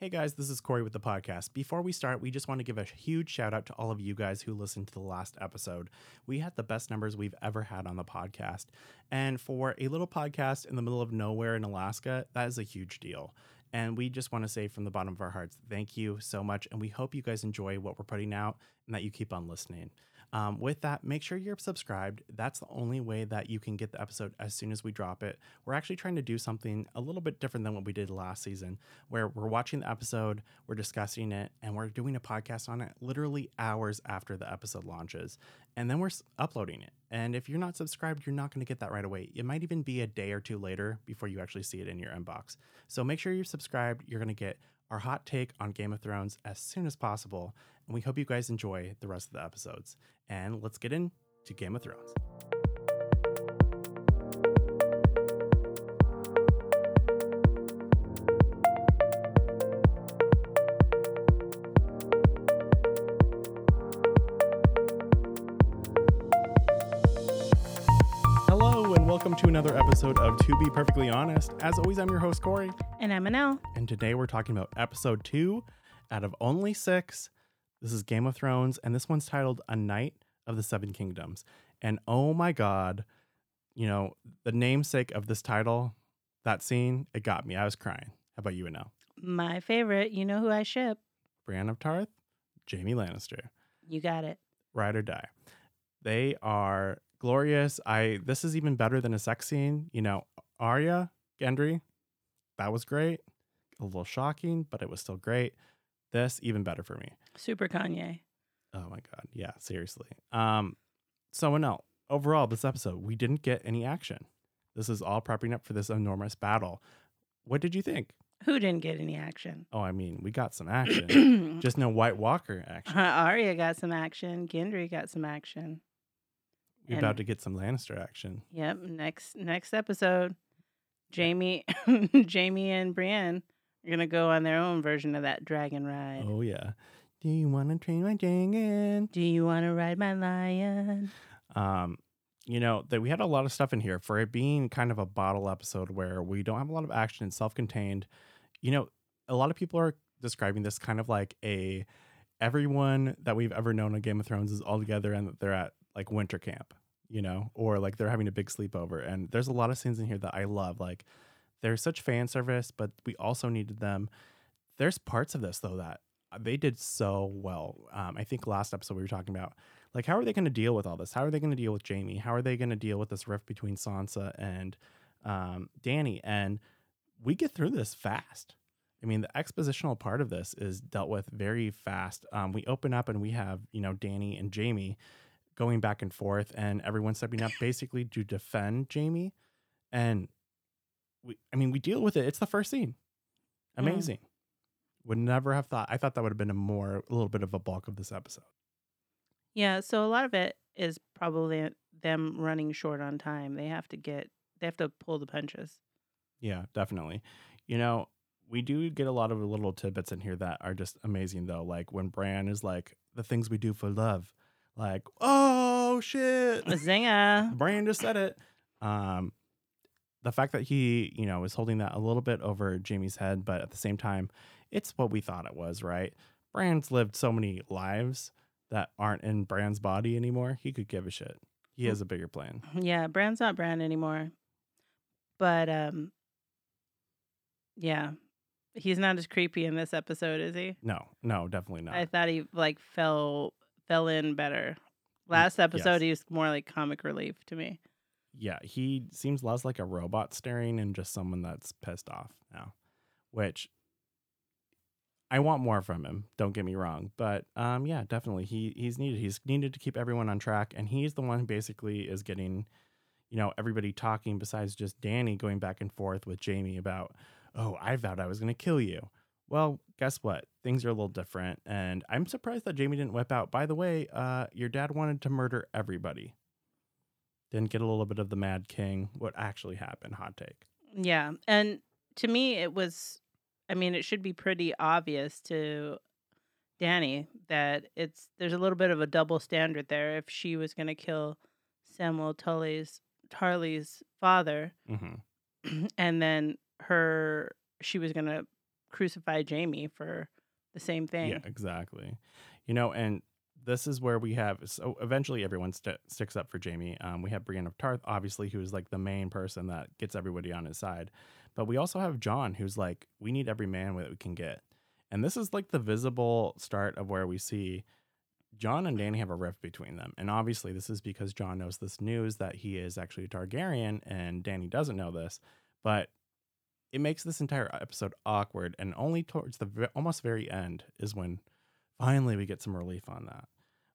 Hey guys, this is Corey with the podcast. Before we start, we just want to give a huge shout out to all of you guys who listened to the last episode. We had the best numbers we've ever had on the podcast. And for a little podcast in the middle of nowhere in Alaska, that is a huge deal. And we just want to say from the bottom of our hearts, thank you so much. And we hope you guys enjoy what we're putting out and that you keep on listening. Um, with that, make sure you're subscribed. That's the only way that you can get the episode as soon as we drop it. We're actually trying to do something a little bit different than what we did last season, where we're watching the episode, we're discussing it, and we're doing a podcast on it literally hours after the episode launches. And then we're uploading it. And if you're not subscribed, you're not going to get that right away. It might even be a day or two later before you actually see it in your inbox. So make sure you're subscribed. You're going to get our hot take on Game of Thrones as soon as possible. And we hope you guys enjoy the rest of the episodes. And let's get into Game of Thrones. Hello, and welcome to another episode of To Be Perfectly Honest. As always, I'm your host, Corey. And I'm Manel. And today we're talking about episode two out of only six. This is Game of Thrones, and this one's titled A Knight of the Seven Kingdoms. And oh my God, you know, the namesake of this title, that scene, it got me. I was crying. How about you, Anel? My favorite. You know who I ship. Brienne of Tarth, Jaime Lannister, You got it. ride or die. They are glorious. I this is even better than a sex scene. You know, Arya, Gendry, that was great. A little shocking, but it was still great. This even better for me. Super Kanye. Oh my god. Yeah, seriously. Um so no, overall this episode we didn't get any action. This is all prepping up for this enormous battle. What did you think? Who didn't get any action? Oh, I mean, we got some action. Just no White Walker action. Arya got some action. Gendry got some action. We're and- about to get some Lannister action. Yep. Next next episode, Jaime, Jaime and Brienne are gonna go on their own version of that dragon ride. Oh yeah. Do you want to train my dragon? Do you want to ride my lion? Um, you know that we had a lot of stuff in here for it being kind of a bottle episode where we don't have a lot of action and self-contained. You know, a lot of people are describing this kind of like a everyone that we've ever known on Game of Thrones is all together and that they're at like winter camp, you know, or like they're having a big sleepover. And there's a lot of scenes in here that I love. Like there's such fan service, but we also needed them. There's parts of this though that uh, they did so well. Um, I think last episode we were talking about like how are they going to deal with all this? How are they going to deal with Jaime? How are they going to deal with this rift between Sansa and um, Danny? And we get through this fast. I mean, the expositional part of this is dealt with very fast. Um, we open up and we have you know Danny and Jaime going back and forth, and everyone stepping up basically to defend Jaime. And we, I mean, we deal with it. It's the first scene. Mm. Amazing. Would never have thought. I thought that would have been a more, a little bit of a bulk of this episode. Yeah. So a lot of it is probably them running short on time. They have to get. They have to pull the punches. Yeah, definitely. You know, we do get a lot of little tidbits in here that are just amazing, though. Like when Bran is like, the things we do for love. Like, oh shit. Zinga. Bran just said it. Um, the fact that he, you know, is holding that a little bit over Jaime's head, but at the same time, it's what we thought it was, right? Bran's lived so many lives that aren't in Bran's body anymore. He could give a shit. He has a bigger plan. Yeah, Bran's not Bran anymore. But um yeah. He's not as creepy in this episode, is he? No, no, definitely not. I thought he like fell fell in better. Last episode yes. he was more like comic relief to me. Yeah, he seems less like a robot staring and just someone that's pissed off now, which I want more from him. Don't get me wrong, but um, yeah, definitely he he's needed. He's needed to keep everyone on track, and he's the one who basically is getting, you know, everybody talking. Besides just Danny going back and forth with Jaime about, oh, I vowed I was going to kill you. Well, guess what? Things are a little different, and I'm surprised that Jaime didn't whip out. By the way, uh, your dad wanted to murder everybody didn't get a little bit of the Mad King. What actually happened? Hot take. Yeah. And to me it was I mean, it should be pretty obvious to Danny that it's there's a little bit of a double standard there if she was gonna kill Samuel Tully's Tarly's father Mm-hmm. and then her she was gonna crucify Jaime for the same thing. Yeah, exactly. You know, and this is where we have so eventually everyone st- sticks up for Jaime. Um, we have Brienne of Tarth, obviously, who is like the main person that gets everybody on his side. But we also have Jon, who's like, we need every man that we can get. And this is like the visible start of where we see Jon and Danny have a rift between them. And obviously, this is because Jon knows this news that he is actually a Targaryen and Danny doesn't know this. But it makes this entire episode awkward. And only towards the ve- almost very end is when finally we get some relief on that.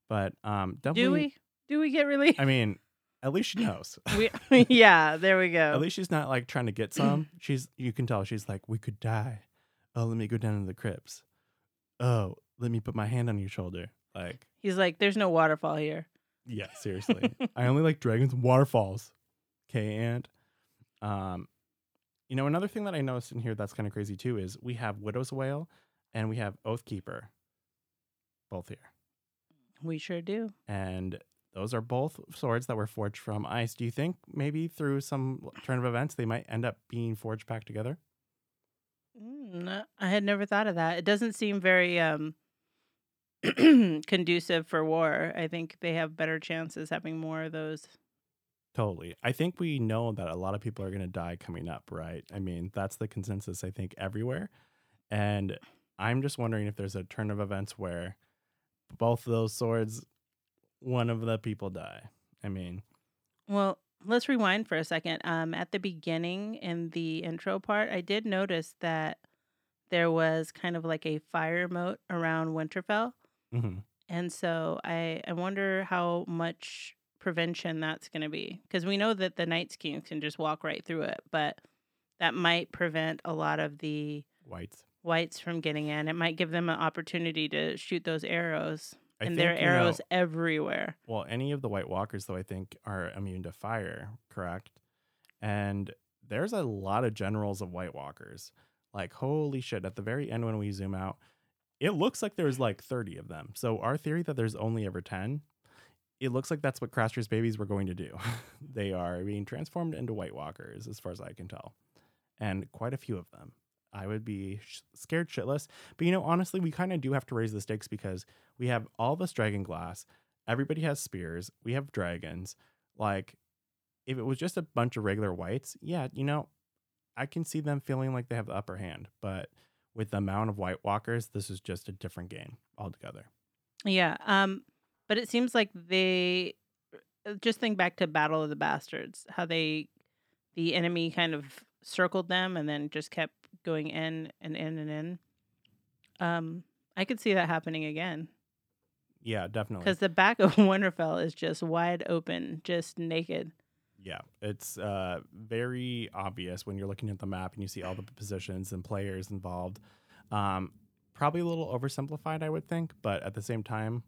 But um, Do we? Do we get relief? I mean, at least she knows. we, yeah, there we go. At least she's not like trying to get some. She's you can tell she's like, we could die. Oh, let me go down to the crypts. Oh, let me put my hand on your shoulder. Like, He's like, there's no waterfall here. yeah, seriously. I only like dragons and waterfalls. Okay, and um, you know, another thing that I noticed in here that's kind of crazy too is we have Widow's Wail and we have Oathkeeper, both here, We sure do. and those are both swords that were forged from ice. Do you think maybe through some turn of events they might end up being forged back together? Mm, I had never thought of that. It doesn't seem very um conducive for war. I think they have better chances having more of those. Totally. I think we know that a lot of people are going to die coming up, right? I mean, that's the consensus, I think, everywhere. And I'm just wondering if there's a turn of events where both of those swords, one of the people die. I mean, Well, let's rewind for a second. Um, at the beginning in the intro part, I did notice that there was kind of like a fire moat around Winterfell. mhm. And so I, I wonder how much prevention that's going to be. Because we know that the Night's King can just walk right through it, but that might prevent a lot of the whites. Whites from getting in. It might give them an opportunity to shoot those arrows. I and there are think, you know, arrows everywhere. well, any of the White Walkers, though, I think are immune to fire, correct? And there's a lot of generals of White Walkers. Like, holy shit. At the very end, when we zoom out, it looks like there's like 30 of them. So, our theory that there's only ever 10, it looks like that's what Craster's babies were going to do. they are being transformed into White Walkers, as far as I can tell. And quite a few of them. I would be sh- scared shitless. But you know, honestly, we kind of do have to raise the stakes because we have all this dragon glass. Everybody has spears. We have dragons. Like, if it was just a bunch of regular whites, yeah, you know, I can see them feeling like they have the upper hand. But with the amount of White Walkers, this is just a different game altogether. Yeah. Um, but it seems like they uh, just think back to Battle of the Bastards, how they the enemy kind of circled them and then just kept going in and in and in. Um, I could see that happening again Yeah, definitely. because the back of Winterfell is just wide open, just naked. Yeah, it's uh, very obvious when you're looking at the map and you see all the positions and players involved. Um, probably a little oversimplified, I would think, but at the same time,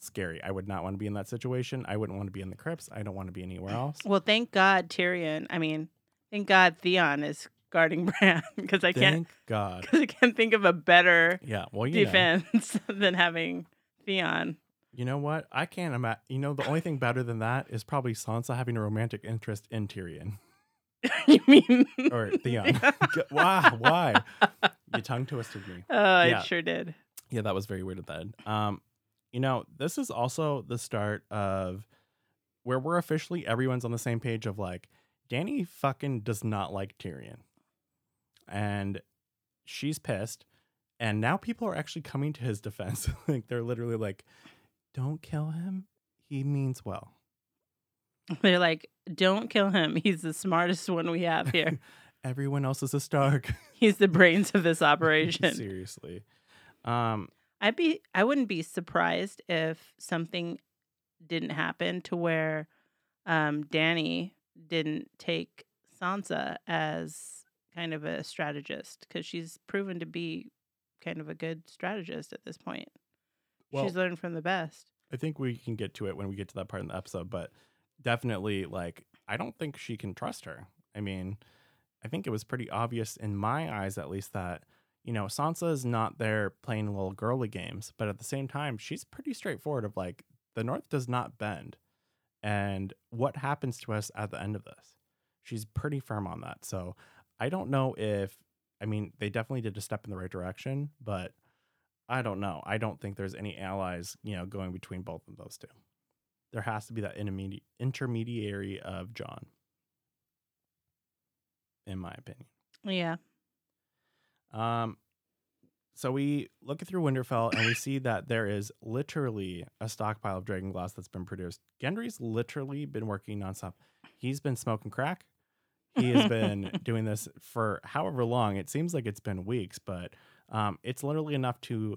scary. I would not want to be in that situation. I wouldn't want to be in the crypts. I don't want to be anywhere else. Well, thank God Tyrion. I mean, thank God Theon is guarding Bran because I can't Thank God. because I can't think of a better Yeah, well, you know, defense than having Theon. you know what? I can't imagine. You know, the only thing better than that is probably Sansa having a romantic interest in Tyrion you mean? or Theon. Wow, why? You tongue twisted me. Oh, Yeah. it sure did. Yeah, that was very weird at the end. Um, you know, this is also the start of where we're officially everyone's on the same page of like, Danny fucking does not like Tyrion. And she's pissed. And now people are actually coming to his defense. like they're literally like, Don't kill him. He means well. They're like, don't kill him. He's the smartest one we have here. Everyone else is a Stark. He's the brains of this operation. Seriously. Um, I'd be I wouldn't be surprised if something didn't happen to where um Danny didn't take Sansa as kind of a strategist because she's proven to be kind of a good strategist at this point. well, she's learned from the best. I think we can get to it when we get to that part in the episode, but definitely, like, I don't think she can trust her. I mean, I think it was pretty obvious in my eyes, at least, that, you know, Sansa is not there playing little girly games, but at the same time, she's pretty straightforward of like, the North does not bend. And what happens to us at the end of this? She's pretty firm on that. So I don't know if I mean, they definitely did a step in the right direction, but I don't know. I don't think there's any allies, you know, going between both of those two. There has to be that intermedi- intermediary of Jon, in my opinion. Yeah. Um, so we look through Winterfell and we see that there is literally a stockpile of dragon glass that's been produced. Gendry's literally been working nonstop. He's been smoking crack. He has been doing this for however long. It seems like it's been weeks, but um, it's literally enough to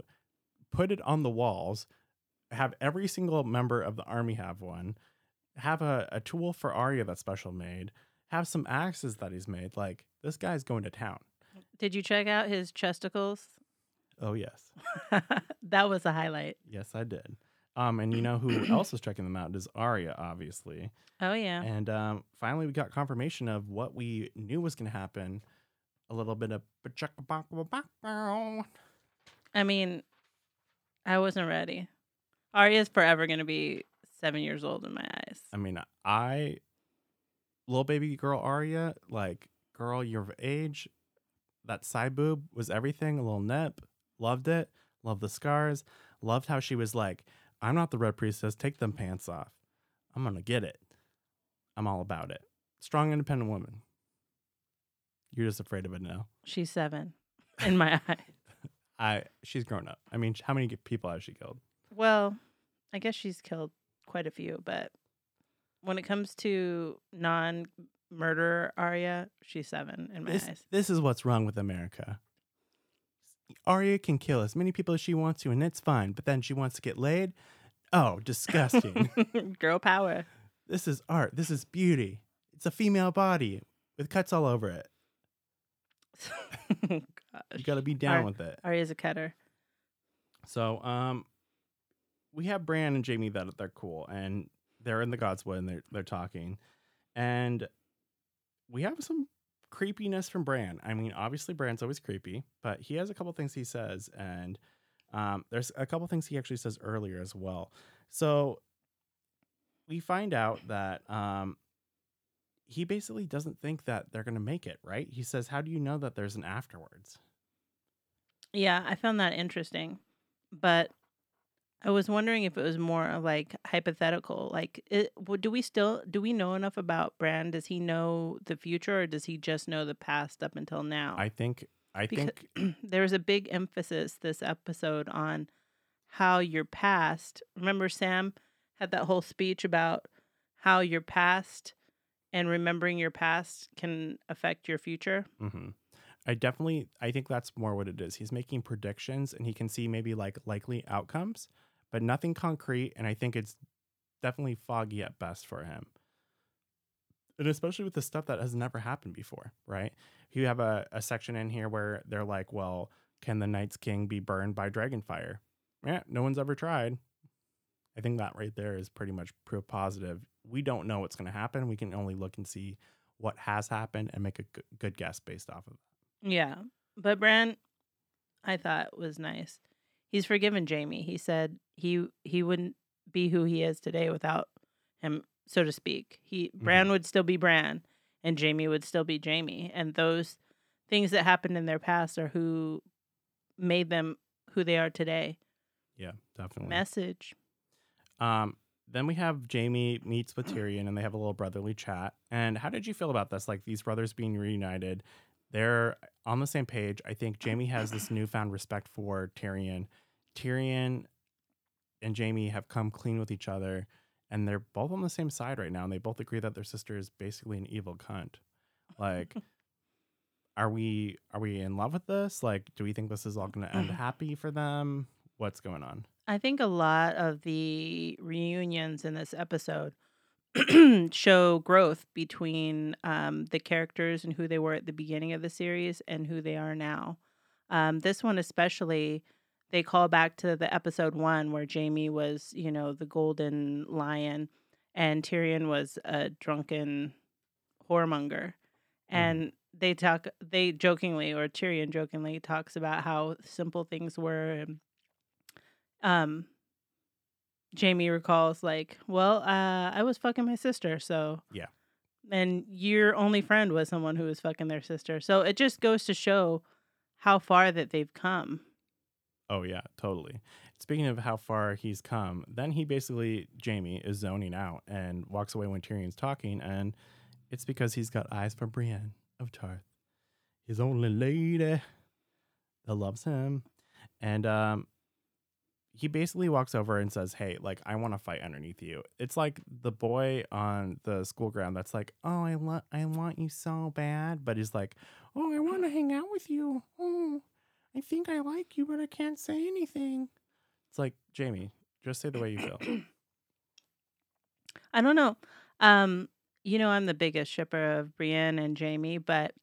put it on the walls, have every single member of the army have one, have a, a tool for Arya that's special made, have some axes that he's made. Like this guy's going to town. Did you check out his chesticles? Oh yes. that was a highlight. Yes, I did. Um, and you know who else is checking them out is Arya, obviously. Oh yeah. And um, finally, we got confirmation of what we knew was going to happen. A little bit of I mean, I wasn't ready. Arya's forever going to be seven years old in my eyes. I mean, I, little baby girl Arya, like girl, you're of age. That side boob was everything. A little nip, loved it. Loved the scars. Loved how she was like, "I'm not the red priestess. Take them pants off. I'm gonna get it. I'm all about it. Strong, independent woman. You're just afraid of it now. She's seven in my eyes. I she's grown up. I mean, how many people has she killed? Well, I guess she's killed quite a few, but when it comes to non murder Arya, she's seven in my This, eyes. this is what's wrong with America. Arya can kill as many people as she wants to, and it's fine. But then she wants to get laid. Oh, disgusting! Girl power. this is art. This is beauty. It's a female body with cuts all over it. You got to be down Ar- with it. Arya's a cutter. So, um, we have Bran and Jaime that they're cool, and they're in the Godswood, and they're they're talking, and we have some creepiness from Bran. I mean, obviously Bran's always creepy, but he has a couple things he says, and um, there's a couple things he actually says earlier as well. So we find out that um, he basically doesn't think that they're going to make it. Right? He says, "How do you know that there's an afterwards?" Yeah, I found that interesting. But I was wondering if it was more like hypothetical. Like, it, do we still do we know enough about Bran? Does he know the future, or does he just know the past up until now? I think. I Because- think there was a big emphasis this episode on how your past. Remember, Sam had that whole speech about how your past and remembering your past can affect your future. hmm I definitely, I think that's more what it is. He's making predictions and he can see maybe like likely outcomes, but nothing concrete. And I think it's definitely foggy at best for him. And especially with the stuff that has never happened before, right? You have a, a section in here where they're like, well, can the Night's King be burned by Dragonfire? Yeah, no one's ever tried. I think that right there is pretty much proof positive. We don't know what's going to happen. We can only look and see what has happened and make a good guess based off of that. Yeah. But Bran, I thought was nice. He's forgiven Jaime. He said he he wouldn't be who he is today without him, so to speak. He Bran would still be Bran, and Jaime would still be Jaime. And those things that happened in their past are who made them who they are today. Yeah, definitely. Message. Um, then we have Jaime meets with Tyrion and they have a little brotherly chat. And how did you feel about this? Like these brothers being reunited, they're on the same page. I think Jaime has this newfound respect for Tyrion. Tyrion and Jaime have come clean with each other, and they're both on the same side right now. And they both agree that their sister is basically an evil cunt. Like, are we are we in love with this? Like, do we think this is all going to end happy for them? What's going on? I think a lot of the reunions in this episode show growth between um, the characters and who they were at the beginning of the series and who they are now. Um, this one, especially, they call back to the episode one where Jaime was, you know, the golden lion and Tyrion was a drunken whoremonger. And they talk, they jokingly, or Tyrion jokingly talks about how simple things were. And, um, Jaime recalls like, well, uh, I was fucking my sister, so Yeah. and your only friend was someone who was fucking their sister. So it just goes to show how far that they've come. Oh yeah, totally. Speaking of how far he's come, then he basically Jaime is zoning out and walks away when Tyrion's talking, and it's because he's got eyes for Brienne of Tarth, his only lady that loves him, and um, he basically walks over and says, "Hey, like I want to fight underneath you." It's like the boy on the school ground that's like, "Oh, I love, I want you so bad," but he's like, "Oh, I want to hang out with you. Oh, I think I like you, but I can't say anything." It's like Jaime, just say the way you feel. I don't know. Um, you know, I'm the biggest shipper of Brienne and Jaime, but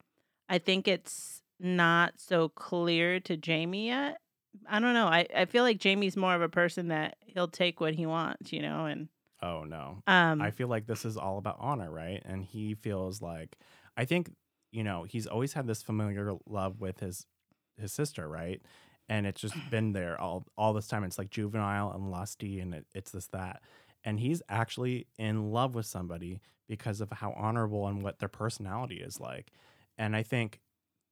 I think it's not so clear to Jaime yet. I don't know. I, I feel like Jaime's more of a person that he'll take what he wants, you know, and oh no, um I feel like this is all about honor, right? And he feels like I think you know he's always had this familiar love with his his sister, right? And it's just been there all all this time. It's like juvenile and lusty, and it, it's this that. And he's actually in love with somebody because of how honorable and what their personality is like. And I think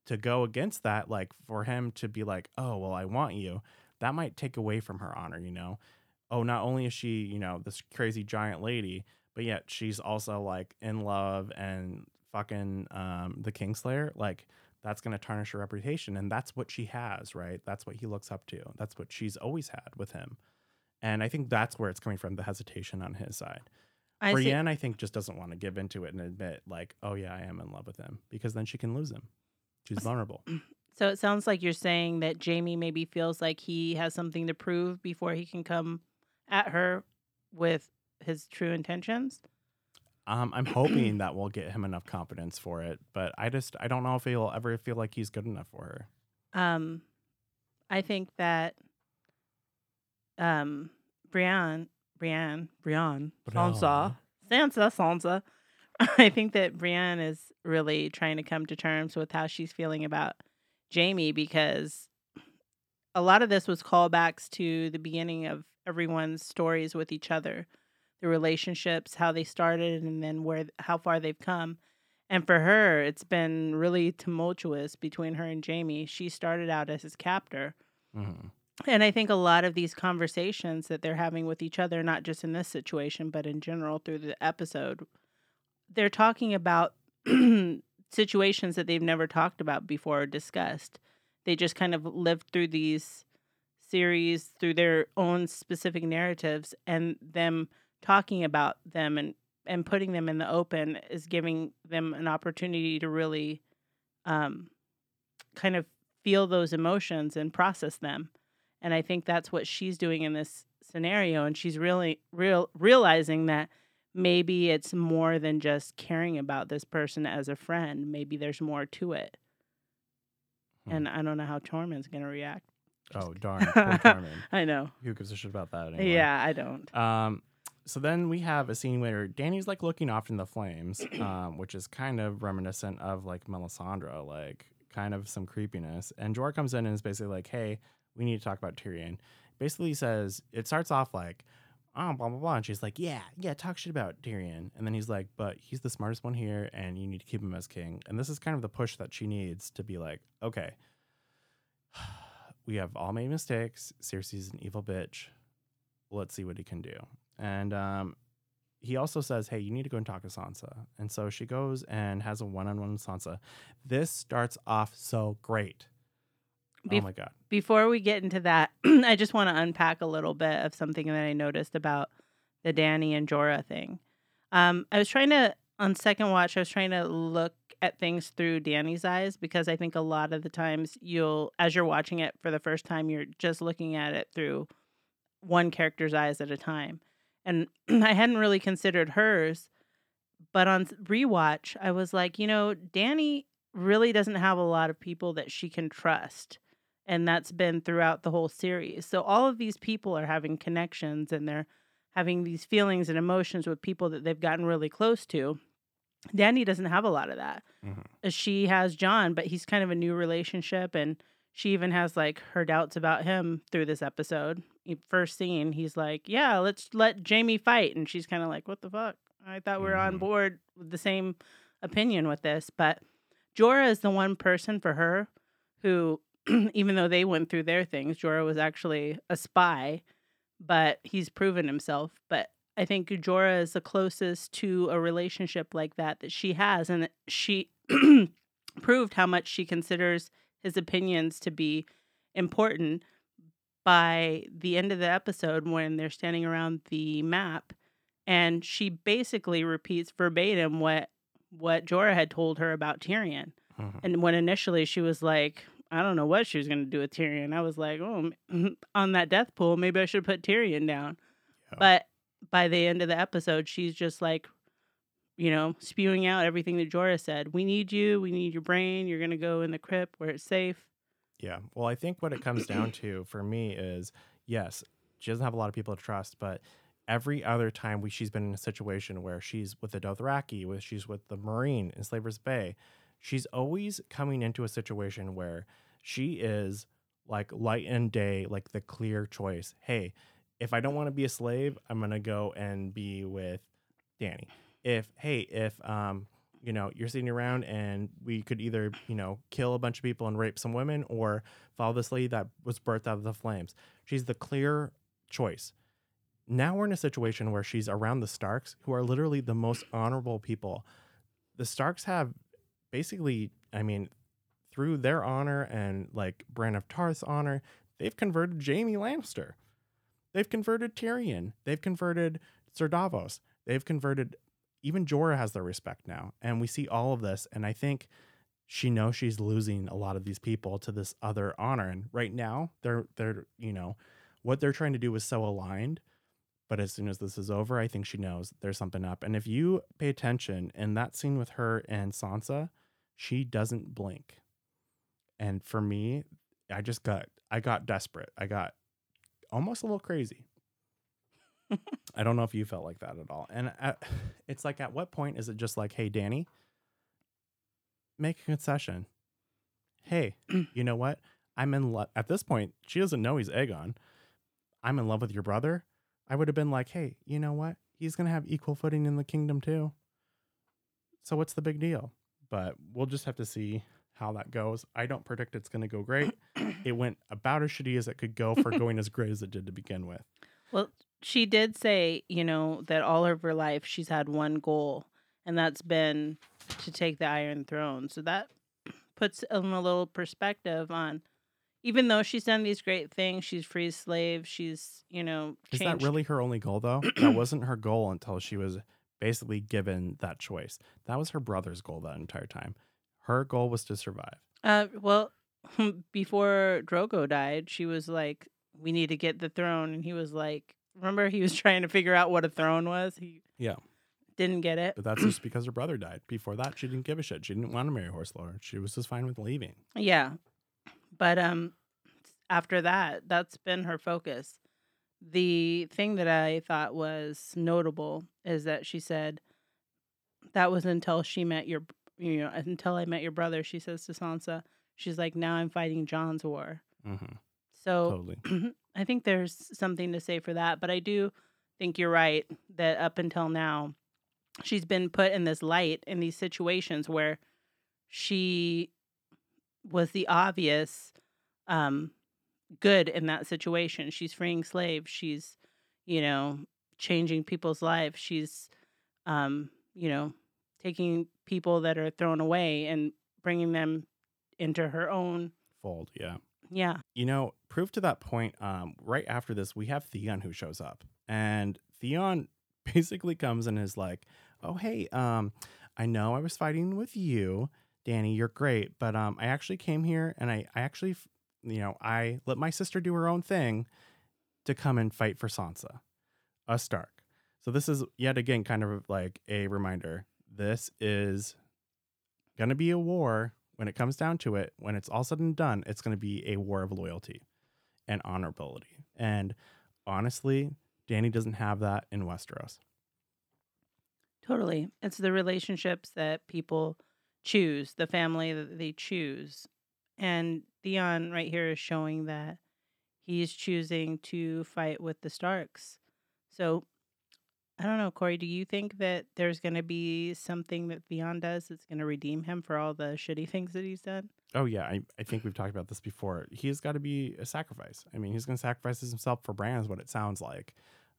to go against that, like for him to be like, oh, well, I want you, that might take away from her honor, you know? Oh, not only is she, you know, this crazy giant lady, but yet she's also like in love and fucking um, the Kingslayer. Like, that's going to tarnish her reputation. And that's what she has, right? That's what he looks up to. That's what she's always had with him. And I think that's where it's coming from the hesitation on his side. I. Brienne, I think, just doesn't want to give into it and admit, like, oh, yeah, I am in love with him because then she can lose him. She's vulnerable. So it sounds like you're saying that Jaime maybe feels like he has something to prove before he can come at her with his true intentions. Um, I'm hoping that will get him enough confidence for it, but I just I don't know if he'll ever feel like he's good enough for her. Um, I think that um, Brienne, Brienne, Brienne, Sansa, Sansa, Sansa. I think that Brienne is really trying to come to terms with how she's feeling about Jaime because a lot of this was callbacks to the beginning of everyone's stories with each other, the relationships, how they started, and then where how far they've come. And for her, it's been really tumultuous between her and Jaime. She started out as his captor. Mhm. And I think a lot of these conversations that they're having with each other, not just in this situation, but in general through the episode, they're talking about situations that they've never talked about before or discussed. They just kind of lived through these series through their own specific narratives and them talking about them and and putting them in the open is giving them an opportunity to really um, kind of feel those emotions and process them and i think that's what she's doing in this scenario and she's really real realizing that maybe it's more than just caring about this person as a friend maybe there's more to it Hmm. and i don't know how tormund's going to react Oh darn, Tormund. i know Who gives a shit about that anyway? yeah i don't Um, so then we have a scene where Danny's like looking off in the flames, um, which is kind of reminiscent of like Melisandre, like kind of some creepiness. And Jorah comes in and is basically like, "Hey, we need to talk about Tyrion." Basically says it starts off like, "Oh, blah blah blah," and she's like, "Yeah, yeah, talk shit about Tyrion." And then he's like, "But he's the smartest one here, and you need to keep him as king." And this is kind of the push that she needs to be like, "Okay." We have all made mistakes. Cersei's an evil bitch let's see what he can do. And um, he also says, hey, you need to go and talk to Sansa. And so she goes and has a one on one with Sansa. This starts off so great. Oh my God. before we get into that, I just want to unpack a little bit of something that I noticed about the Danny and Jorah thing. Um, I was trying to, on second watch, I was trying to look at things through Danny's eyes because I think a lot of the times you'll, as you're watching it for the first time, you're just looking at it through one character's eyes at a time. And I hadn't really considered hers, but on rewatch, I was like, you know, Danny really doesn't have a lot of people that she can trust and that's been throughout the whole series. So all of these people are having connections and they're having these feelings and emotions with people that they've gotten really close to. Danny doesn't have a lot of that. Mhm. Uh, She has Jon, but he's kind of a new relationship and she even has like her doubts about him through this episode. First scene, he's like, "Yeah, let's let Jaime fight." And she's kind of like, "What the fuck? I thought we were on Mhm. board with the same opinion with this, but Jorah is the one person for her who, even though they went through their things, Jorah was actually a spy, but he's proven himself. But I think Jorah is the closest to a relationship like that that she has, and she proved how much she considers his opinions to be important by the end of the episode when they're standing around the map and she basically repeats verbatim what what Jorah had told her about Tyrion. Mhm. And when initially she was like, I don't know what she was going to do with Tyrion. I was like, oh, on that death pool, maybe I should put Tyrion down. Yeah. But by the end of the episode, she's just like, you know, spewing out everything that Jorah said. We need you. We need your brain. You're going to go in the crypt where it's safe. Yeah. Well, I think what it comes down to for me is yes, she doesn't have a lot of people to trust, but every other time we she's been in a situation where she's with the Dothraki, with she's with the Marine in Slaver's Bay, she's always coming into a situation where she is like light and day, like the clear choice. Hey, if I don't want to be a slave, I'm gonna go and be with Danny. If hey, if um you know, you're sitting around and we could either, you know, kill a bunch of people and rape some women or follow this lady that was birthed out of the flames. She's the clear choice. Now we're in a situation where she's around the Starks, who are literally the most honorable people. The Starks have basically, I mean, through their honor and like Brienne of Tarth's honor, they've converted Jaime Lannister. They've converted Tyrion. They've converted Sir Davos. They've converted even Jorah has their respect now. And we see all of this. And I think she knows she's losing a lot of these people to this other honor. And right now, they're they're, you know, what they're trying to do is so aligned. But as soon as this is over, I think she knows there's something up. And if you pay attention in that scene with her and Sansa, she doesn't blink. And for me, I just got I got desperate. I got almost a little crazy. I don't know if you felt like that at all. And at, it's like, at what point is it just like, hey, Danny, make a concession? Hey, you know what? I'm in love. At this point, she doesn't know he's Aegon. I'm in love with your brother. I would have been like, hey, you know what? He's going to have equal footing in the kingdom too. So what's the big deal? But we'll just have to see how that goes. I don't predict it's going to go great. it went about as shitty as it could go for going as great as it did to begin with. Well, she did say, you know, that all of her life she's had one goal, and that's been to take the Iron Throne. So that puts in a little perspective on, even though she's done these great things, she's freed slaves, she's, you know, Is changed. that really her only goal though? that wasn't her goal until she was basically given that choice. That was her brother's goal that entire time. Her goal was to survive. Uh, well, before Drogo died, she was like, "We need to get the throne," and he was like, "Remember, he was trying to figure out what a throne was. He Yeah. didn't get it. But that's just because her brother died. Before that, she didn't give a shit. She didn't want to marry Horse Lord. She was just fine with leaving. Yeah, but um, after that, that's been her focus. The thing that I thought was notable is that she said that was until she met your, you know, until I met your brother. She says to Sansa, she's like, now I'm fighting Jon's war. Mm-hmm. So Totally. I think there's something to say for that, but I do think you're right that up until now, she's been put in this light in these situations where she was the obvious um, good in that situation. She's freeing slaves. She's, you know, changing people's lives. She's, um, you know, taking people that are thrown away and bringing them into her own. Fold. Yeah. Yeah. You know, proof to that point, um, right after this, we have Theon who shows up. And Theon basically comes and is like, Oh, hey, um, I know I was fighting with you, Danny, you're great, but um I actually came here and I, I actually you know, I let my sister do her own thing to come and fight for Sansa, a Stark. So this is yet again kind of like a reminder. This is gonna be a war when it comes down to it, when it's all said and done, it's going to be a war of loyalty and honorability. And honestly, Danny doesn't have that in Westeros. Totally. It's the relationships that people choose, the family that they choose. And Theon right here is showing that he's choosing to fight with the Starks. So I don't know, Corey. Do you think that there's going to be something that Theon does that's going to redeem him for all the shitty things that he's done? Oh yeah, I, I think we've talked about this before. He's got to be a sacrifice. I mean, he's going to sacrifice himself for Bran, is what it sounds like.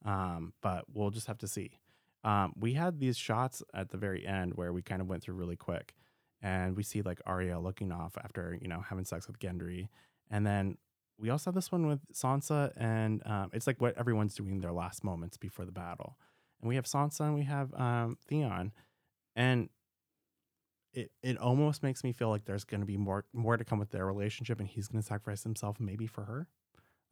Um, but we'll just have to see. Um, we had these shots at the very end where we kind of went through really quick, and we see like Arya looking off after you know having sex with Gendry, and then we also have this one with Sansa, and um, it's like what everyone's doing in their last moments before the battle, and we have Sansa and we have um, Theon, and it it almost makes me feel like there's going to be more more to come with their relationship, and he's going to sacrifice himself maybe for her.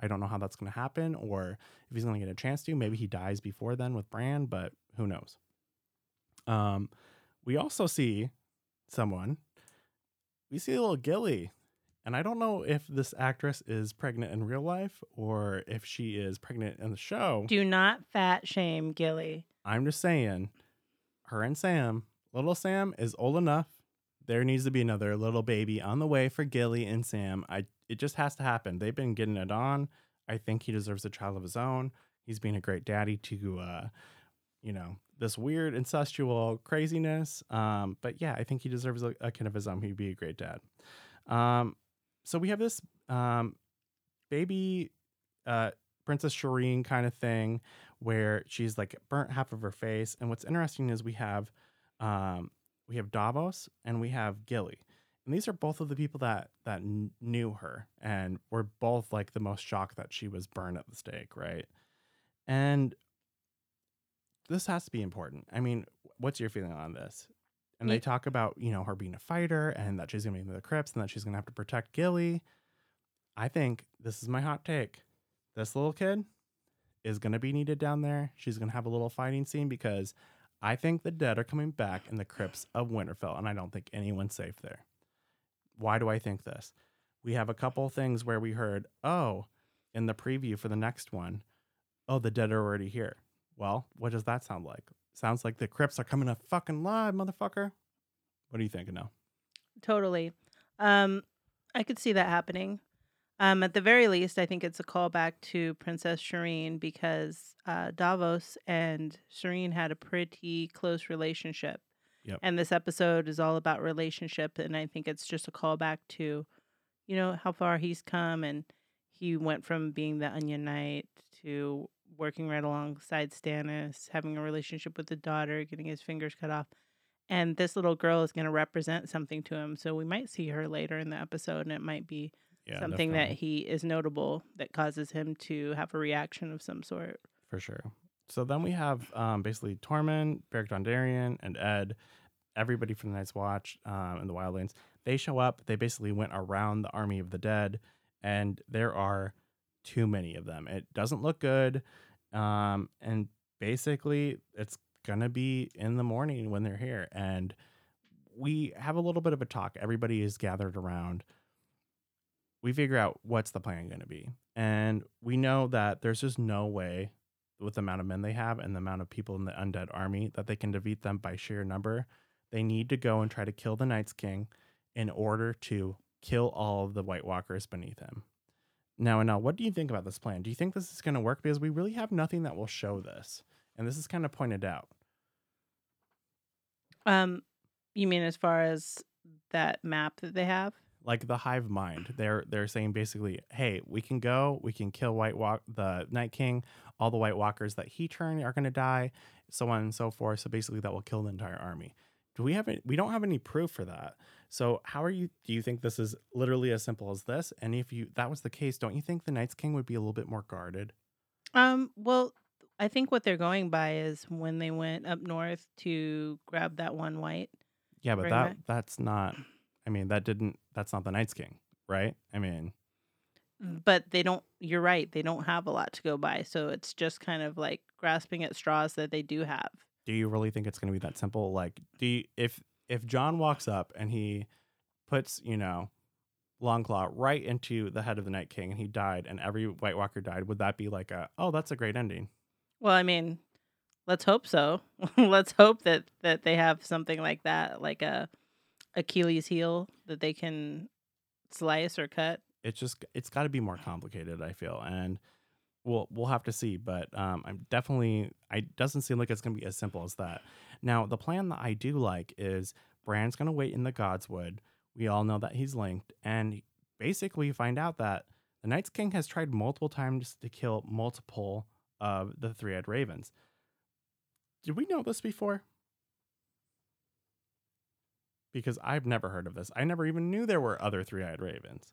I don't know how that's going to happen, or if he's going to get a chance to. Maybe he dies before then with Bran, but who knows? Um, we also see someone. We see a little Gilly, and I don't know if this actress is pregnant in real life or if she is pregnant in the show. Do not fat shame Gilly. I'm just saying, her and Sam, little Sam is old enough. There needs to be another little baby on the way for Gilly and Sam. I it just has to happen. They've been getting it on. I think he deserves a child of his own. He's being a great daddy to uh, you know, this weird incestual craziness. Um, but yeah, I think he deserves a, a kid of his own. He'd be a great dad. Um, so we have this um, baby uh, Princess Shireen kind of thing where she's like burnt half of her face. And what's interesting is we have um, we have Davos and we have Gilly. And these are both of the people that that kn- knew her and were both like the most shocked that she was burned at the stake, right? And this has to be important. I mean, what's your feeling on this? And they talk about, you know, her being a fighter and that she's going to be in the crypts and that she's going to have to protect Gilly. I think this is my hot take. This little kid is going to be needed down there. She's going to have a little fighting scene because I think the dead are coming back in the crypts of Winterfell and I don't think anyone's safe there. Why do I think this? We have a couple things where we heard, oh, in the preview for the next one, oh, the dead are already here. Well, what does that sound like? Sounds like the crypts are coming up fucking live, motherfucker. What are you thinking now? Totally. Um, I could see that happening. Um, at the very least, I think it's a callback to Princess Shireen because uh, Davos and Shireen had a pretty close relationship. Yep. And this episode is all about relationship, and I think it's just a callback to, you know, how far he's come, and he went from being the Onion Knight to working right alongside Stannis, having a relationship with the daughter, getting his fingers cut off and this little girl is going to represent something to him so we might see her later in the episode and it might be Yeah, something that he is notable that causes him to have a reaction of some sort for sure. So then we have um, basically Tormund, Beric Dondarrion, and Ed, everybody from the Night's Watch um, and the Wildlings. They show up. They basically went around the army of the dead, and there are too many of them. It doesn't look good, um, and basically it's gonna be in the morning when they're here, and we have a little bit of a talk. Everybody is gathered around. We figure out what's the plan going to be, and we know that there's just no way with the amount of men they have and the amount of people in the undead army that they can defeat them by sheer number. They need to go and try to kill the Night's King in order to kill all of the White Walkers beneath him. Now, now, what do you think about this plan? Do you think this is going to work? Because we really have nothing that will show this, and this is kind of pointed out. um you mean as far as that map that they have Like the hive mind, they're they're saying basically, hey, we can go, we can kill White Walk, the Night King, all the White Walkers that he turned are going to die, so on and so forth. So basically, that will kill the entire army. Do we have any, we don't have any proof for that. So how are you? Do you think this is literally as simple as this? And if you that was the case, don't you think the Night's King would be a little bit more guarded? um well i think what they're going by is when they went up north to grab that one white Yeah, but that back- that's not. I mean, that didn't. That's not the Night's King, right? I mean, but they don't you're right they don't have a lot to go by so it's just kind of like grasping at straws that they do have do you really think it's going to be that simple? Like, do you, if if Jon walks up and he puts, you know, Longclaw right into the head of the Night King and he died and every White Walker died, would that be like a oh that's a great ending? Well, I mean, let's hope so. let's hope that that they have something like that, like a Achilles heel that they can slice or cut. It's just it's got to be more complicated. I feel and we'll we'll have to see, but um, I'm definitely. It doesn't seem like it's gonna be as simple as that. Now, the plan that I do like is Bran's gonna wait in the Godswood. We all know that he's linked, and basically find out that the Night's King has tried multiple times to kill multiple of the three-eyed ravens. Did we know this before? Because I've never heard of this. I never even knew there were other three-eyed ravens.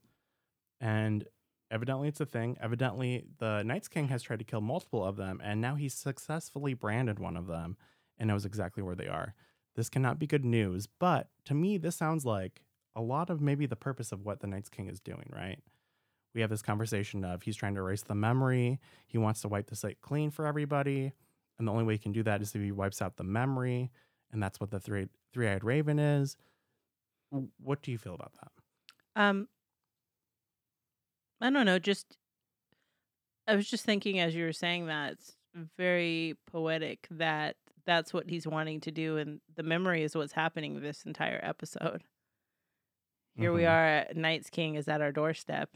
And evidently it's a thing. Evidently the Night's King has tried to kill multiple of them and now he's successfully branded one of them and knows exactly where they are. This cannot be good news, but to me this sounds like a lot of maybe the purpose of what the Night's King is doing, right? We have this conversation of he's trying to erase the memory. He wants to wipe the slate clean for everybody. And the only way he can do that is if he wipes out the memory. And that's what the three three eyed raven is. What do you feel about that? Um, I don't know. Just I was just thinking as you were saying that it's very poetic that that's what he's wanting to do, and the memory is what's happening this entire episode. Here we Mhm. are at Night's King is at our doorstep.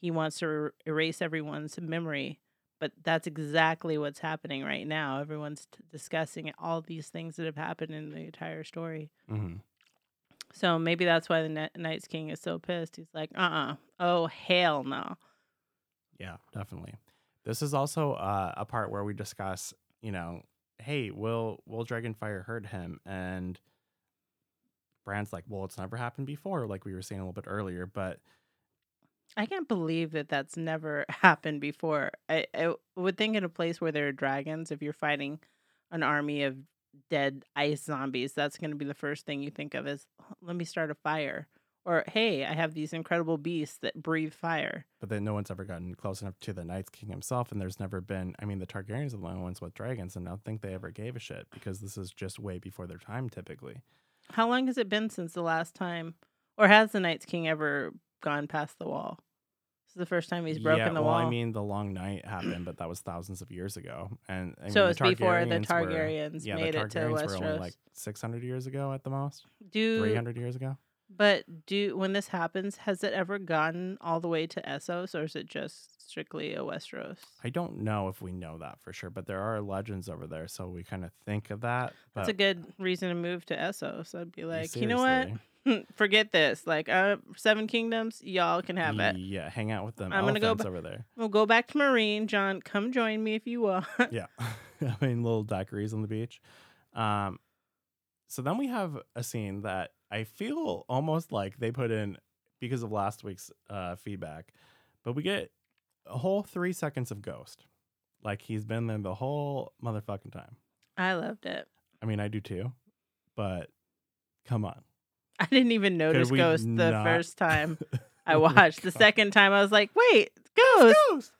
He wants to er- erase everyone's memory, but that's exactly what's happening right now. Everyone's t- discussing all these things that have happened in the entire story. hmm So maybe that's why the Ni- Night's King is so pissed. He's like, uh uh Oh, hell no. Yeah, definitely. This is also uh, a part where we discuss, you know, hey, will will Dragonfire hurt him? And Bran's like, well, it's never happened before, like we were saying a little bit earlier. But I can't believe that that's never happened before. I, I would think in a place where there are dragons, if you're fighting an army of dead ice zombies, that's going to be the first thing you think of is, "Oh, let me start a fire. Or, hey, I have these incredible beasts that breathe fire. but then no one's ever gotten close enough to the Night's King himself, and there's never been. I mean, the Targaryens are the only ones with dragons, and I don't think they ever gave a shit because this is just way before their time, typically. How long has it been since the last time? Or has the Night's King ever gone past the wall? This is the first time he's broken yeah, the well, wall. I mean, the Long Night happened, but that was thousands of years ago, and I so mean, it's before the Targaryens were- Targaryens yeah, made the it to Targaryens Westeros. were only like 600 years ago at the most, do 300 years ago. But do when this happens, has it ever gotten all the way to Essos, or is it just strictly a Westeros? I don't know if we know that for sure, but there are legends over there, so we kind of think of that. That's a good reason to move to Essos. I'd be like, you know what? Forget this. Like, uh, Seven Kingdoms, y'all can have it. Yeah, hang out with them. I'm gonna go ba- over there. We'll go back to Meereen. Jon, come join me if you want. Yeah, I mean little daiquiris on the beach. Um, so then we have a scene that I feel almost like they put in because of last week's uh, feedback, but we get a whole three seconds of Ghost, like he's been there the whole motherfucking time. I loved it. I mean, I do too, but come on. I didn't even notice Ghost the not- first time I Oh watched. The second time, I was like, wait, Ghost. Ghost.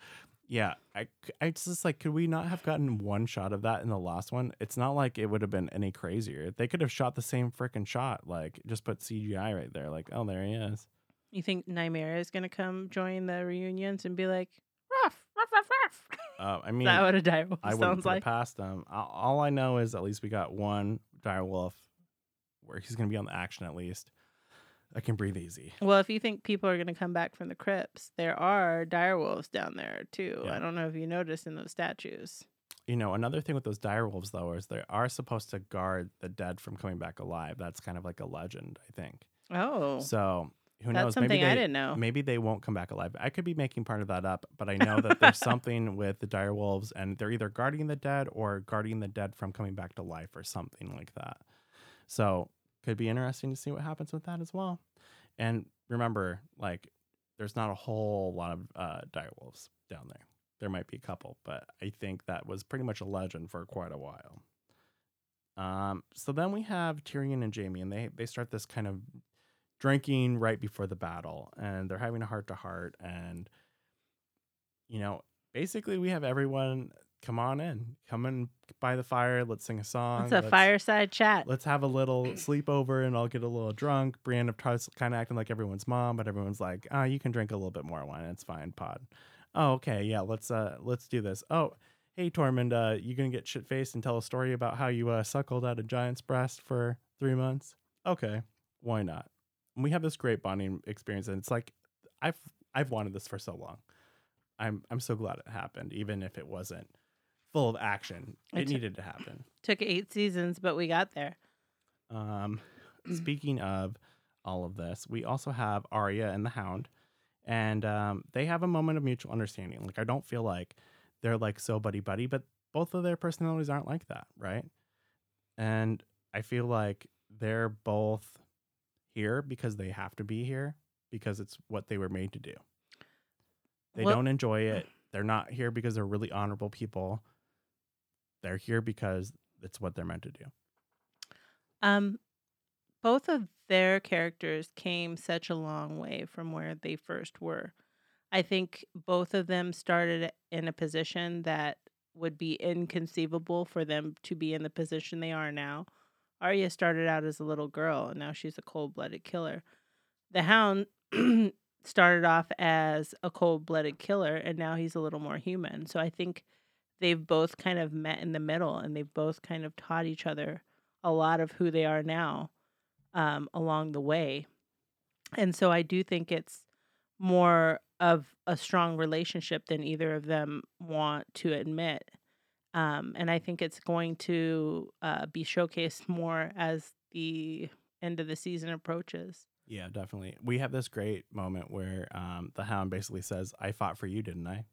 Yeah, I, I just like, could we not have gotten one shot of that in the last one? It's not like it would have been any crazier. They could have shot the same freaking shot, like just put CGI right there, like, oh, there he is. You think Nymeria is gonna come join the reunions and be like, ruff, ruff, ruff, ruff? Uh, I mean, that what a direwolf I wouldn't sounds like? past them. All I know is at least we got one direwolf where he's gonna be on the action at least. I can breathe easy. Well, if you think people are gonna come back from the crypts, there are direwolves down there too. Yeah. I don't know if you noticed in those statues. You know, another thing with those direwolves though is they are supposed to guard the dead from coming back alive. That's kind of like a legend, I think. Oh, So who that's knows? something maybe they, I didn't know. Maybe they won't come back alive. I could be making part of that up, but I know that there's something with the direwolves, and they're either guarding the dead or guarding the dead from coming back to life, or something like that. So could be interesting to see what happens with that as well. And remember, like, there's not a whole lot of uh, direwolves down there. There might be a couple, but I think that was pretty much a legend for quite a while. Um, so then we have Tyrion and Jaime, and they they start this kind of drinking right before the battle, and they're having a heart to heart, and you know, basically we have everyone come on in, come in by the fire, let's sing a song. it's a let's- fireside chat. Let's have a little sleepover and I'll get a little drunk. Brienne tries kind of acting like everyone's mom, but everyone's like, "Ah, you can drink a little bit more wine. It's fine, pod." Oh, okay, yeah, let's uh let's do this. Oh, hey Tormund, uh, you gonna get shit faced and tell a story about how you uh suckled at a giant's breast for three months? Okay, why not? And we have this great bonding experience, and it's like I've I've wanted this for so long. I'm I'm so glad it happened, even if it wasn't full of action. It It took- needed to happen. Took eight seasons, but we got there. Um, speaking of all of this, we also have Arya and the Hound, and um, they have a moment of mutual understanding. Like I don't feel like they're like so buddy buddy, but both of their personalities aren't like that, right? And I feel like they're both here because they have to be here because it's what they were made to do. They don't enjoy it. They're not here because they're really honorable people. They're here because it's what they're meant to do. Um, both of their characters came such a long way from where they first were. I think both of them started in a position that would be inconceivable for them to be in the position they are now. Arya started out as a little girl, and now she's a cold blooded killer. The Hound started off as a cold blooded killer, and now he's a little more human. So I think they've both kind of met in the middle, and they've both kind of taught each other a lot of who they are now um, along the way. And so I do think it's more of a strong relationship than either of them want to admit. Um, and I think it's going to uh, be showcased more as the end of the season approaches. Yeah, definitely. We have this great moment where um, the hound basically says, I fought for you, didn't I?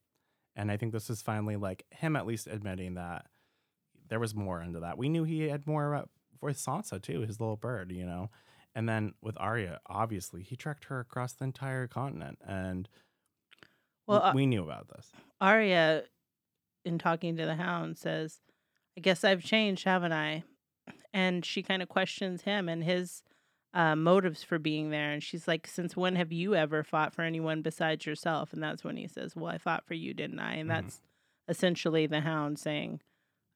And I think this is finally like him at least admitting that there was more into that. We knew he had more uh, for Sansa too, his little bird, you know? And then with Arya, obviously, he trekked her across the entire continent. And Well, well, uh, we knew about this. Arya, in talking to the hound, says, I guess I've changed, haven't I? And she kind of questions him and his uh, motives for being there. And she's like, Since when have you ever fought for anyone besides yourself? And that's when he says, Well, I fought for you, didn't I? And Mhm. that's essentially the hound saying,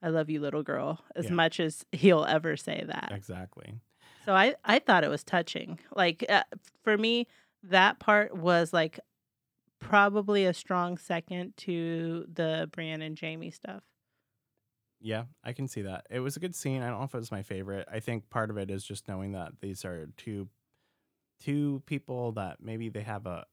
I love you, little girl, as Yeah. much as he'll ever say that. Exactly. So I, I thought it was touching. Like uh, for me, that part was like probably a strong second to the Brienne and Jaime stuff. Yeah, I can see that. It was a good scene. I don't know if it was my favorite. I think part of it is just knowing that these are two two people that maybe they have a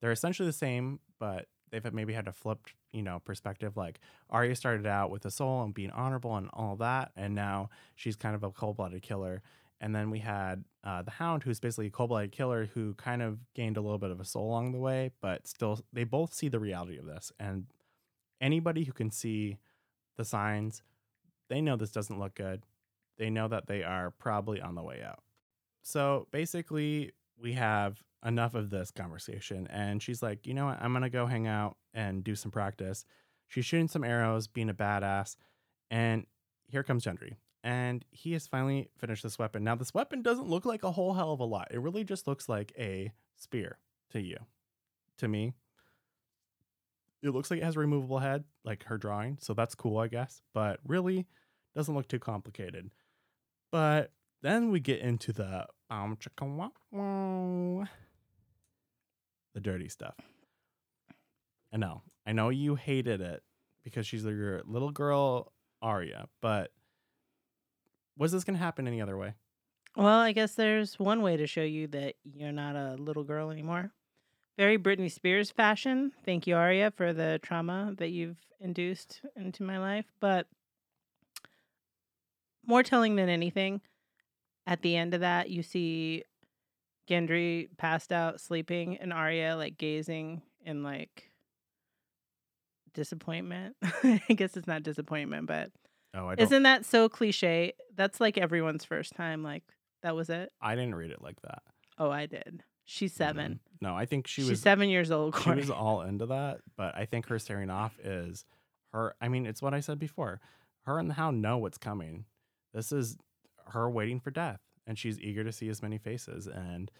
they're essentially the same, but they've maybe had a flipped, you know, perspective. Like Arya started out with a soul and being honorable and all that, and now she's kind of a cold blooded killer. And then we had uh, the Hound, who's basically a cold blooded killer who kind of gained a little bit of a soul along the way, but still, they both see the reality of this. And anybody who can see the signs, they know this doesn't look good. They know that they are probably on the way out. So basically, we have enough of this conversation. And she's like, you know what? I'm going to go hang out and do some practice. She's shooting some arrows, being a badass. And here comes Gendry. And he has finally finished this weapon. Now, this weapon doesn't look like a whole hell of a lot. It really just looks like a spear to you. To me, it looks like it has a removable head, like her drawing. So that's cool, I guess. But really, doesn't look too complicated. But then we get into the um the dirty stuff. I know, I know you hated it because she's your little girl Arya, but was this gonna happen any other way? Well, I guess there's one way to show you that you're not a little girl anymore. Very Britney Spears fashion. Thank you, Arya, for the trauma that you've induced into my life. But more telling than anything, at the end of that, you see Gendry passed out, sleeping, and Arya like gazing in like disappointment. I guess it's not disappointment, but Oh, I don't. isn't that so cliche? That's like everyone's first time. Like that was it. I didn't read it like that. Oh, I did. She's 7 Mm. No, I think she She's was seven years old. she Corey. was all into that, but I think her staring off is her. I mean, it's what I said before. Her and the Hound know what's coming. This is her waiting for death, and she's eager to see as many faces. And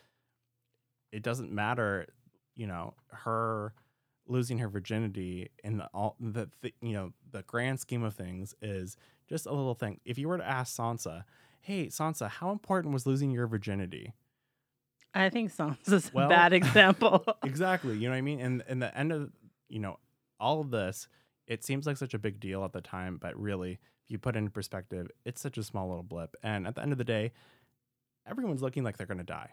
it doesn't matter, you know, her losing her virginity in the all the, the you know the grand scheme of things is just a little thing. If you were to ask Sansa, "Hey, Sansa, how important was losing your virginity?" I think Sansa's Well- a bad example. exactly you know what i mean and in the end of you know all of this it seems like such a big deal at the time but really if you put it in perspective it's such a small little blip and at the end of the day everyone's looking like they're going to die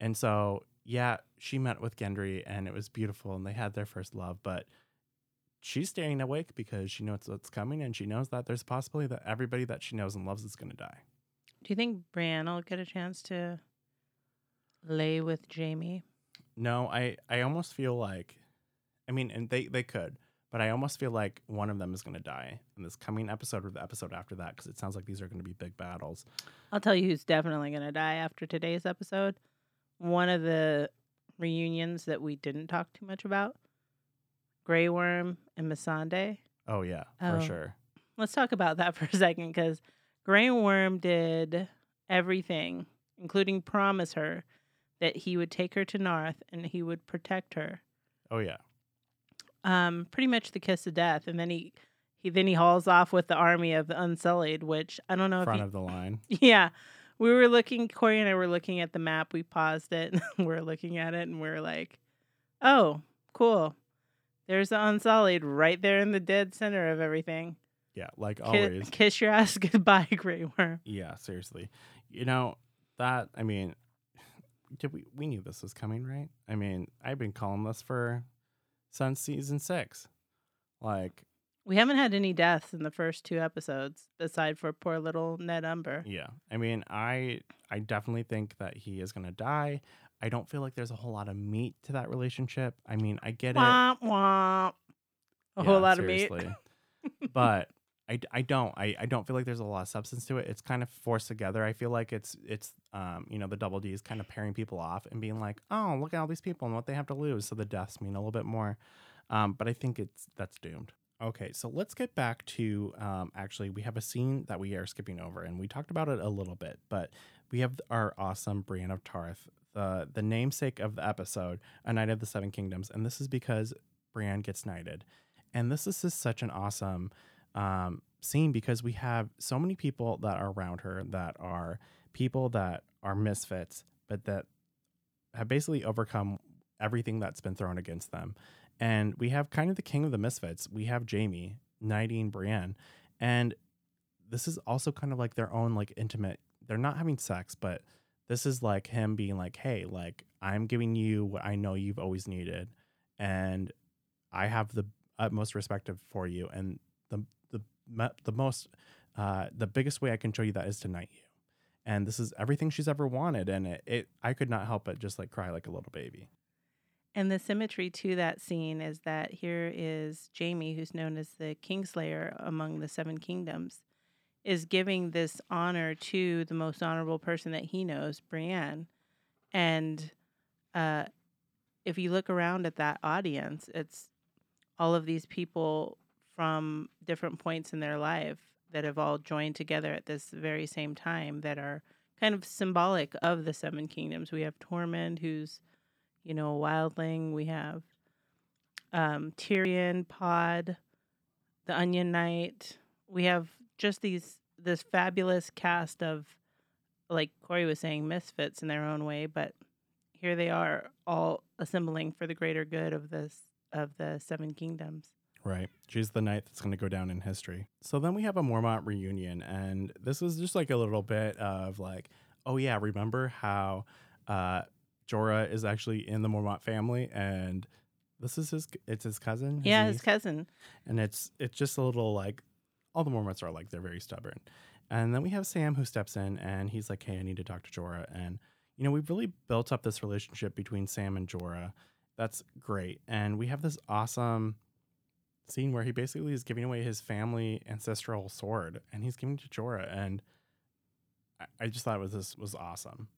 and so yeah she met with gendry and it was beautiful and they had their first love but she's staying awake because she knows what's coming and she knows that there's a possibility that everybody that she knows and loves is going to die. Do you think Brienne will get a chance to lay with Jaime? No, I I almost feel like I mean, and they they could, but I almost feel like one of them is going to die in this coming episode or the episode after that because it sounds like these are going to be big battles. I'll tell you who's definitely going to die after today's episode. One of the reunions that we didn't talk too much about Grey Worm and Missandei. Oh yeah, for Oh. sure. Let's talk about that for a second because Grey Worm did everything, including promise her that he would take her to Naath and he would protect her. Oh yeah. Um, pretty much the kiss of death, and then he, he then he hauls off with the army of the Unsullied, which I don't know Front if of the line. yeah, we were looking. Corey and I were looking at the map. We paused it. and we're looking at it, and we're like, "Oh, cool! There's the Unsullied right there in the dead center of everything." Yeah, like Ki- always. kiss your ass goodbye, Grey Worm. Yeah, seriously. You know, that I mean did we we knew this was coming, right? I mean, I've been calling this for since season 6. Like, We haven't had any deaths in the first two episodes, aside for poor little Ned Umber. yeah. I mean, I I definitely think that he is going to die. I don't feel like there's a whole lot of meat to that relationship. I mean, I get it. Womp womp. A Yeah, whole lot of meat. but I, I don't I, I don't feel like there's a lot of substance to it. It's kind of forced together. I feel like it's it's um you know the double D is kind of pairing people off and being like oh look at all these people and what they have to lose so the deaths mean a little bit more. Um, but I think it's that's doomed. Okay, so let's get back to um, actually we have a scene that we are skipping over and we talked about it a little bit, but we have our awesome Brienne of Tarth, the the namesake of the episode, A Knight of the Seven Kingdoms, and this is because Brienne gets knighted. And this is just such an awesome um, scene because we have so many people that are around her that are people that are misfits, but that have basically overcome everything that's been thrown against them. And we have kind of the king of the misfits. We have Jaime knighting Brienne. And this is also kind of like their own like intimate, they're not having sex, but this is like him being like, hey, like I'm giving you what I know you've always needed. And I have the utmost respect for you. And the, the, most, uh, the biggest way I can show you that is to knight you. And this is everything she's ever wanted. And it, it I could not help but just like cry like a little baby. And the symmetry to that scene is that here is Jaime, who's known as the Kingslayer among the Seven Kingdoms, is giving this honor to the most honorable person that he knows, Brienne. And uh, if you look around at that audience, it's all of these people from different points in their life that have all joined together at this very same time that are kind of symbolic of the Seven Kingdoms. We have Tormund, who's you know, a Wildling. We have um, Tyrion, Pod, the Onion Knight. We have just these this fabulous cast of, like Corey was saying, misfits in their own way, but here they are, all assembling for the greater good of this of the Seven Kingdoms. Right. She's the knight that's going to go down in history. So then we have a Mormont reunion, and this is just like a little bit of like, oh yeah, remember how uh, Jorah is actually in the Mormont family, and this is his, it's his cousin. yeah, his cousin. and it's it's just a little like all the Mormonts are like they're very stubborn. And then we have Sam who steps in and he's like, "Hey, I need to talk to Jorah." And you know, we've really built up this relationship between Sam and Jorah. That's great. And we have this awesome scene where he basically is giving away his family ancestral sword and he's giving it to Jorah and I, I just thought it was this was awesome.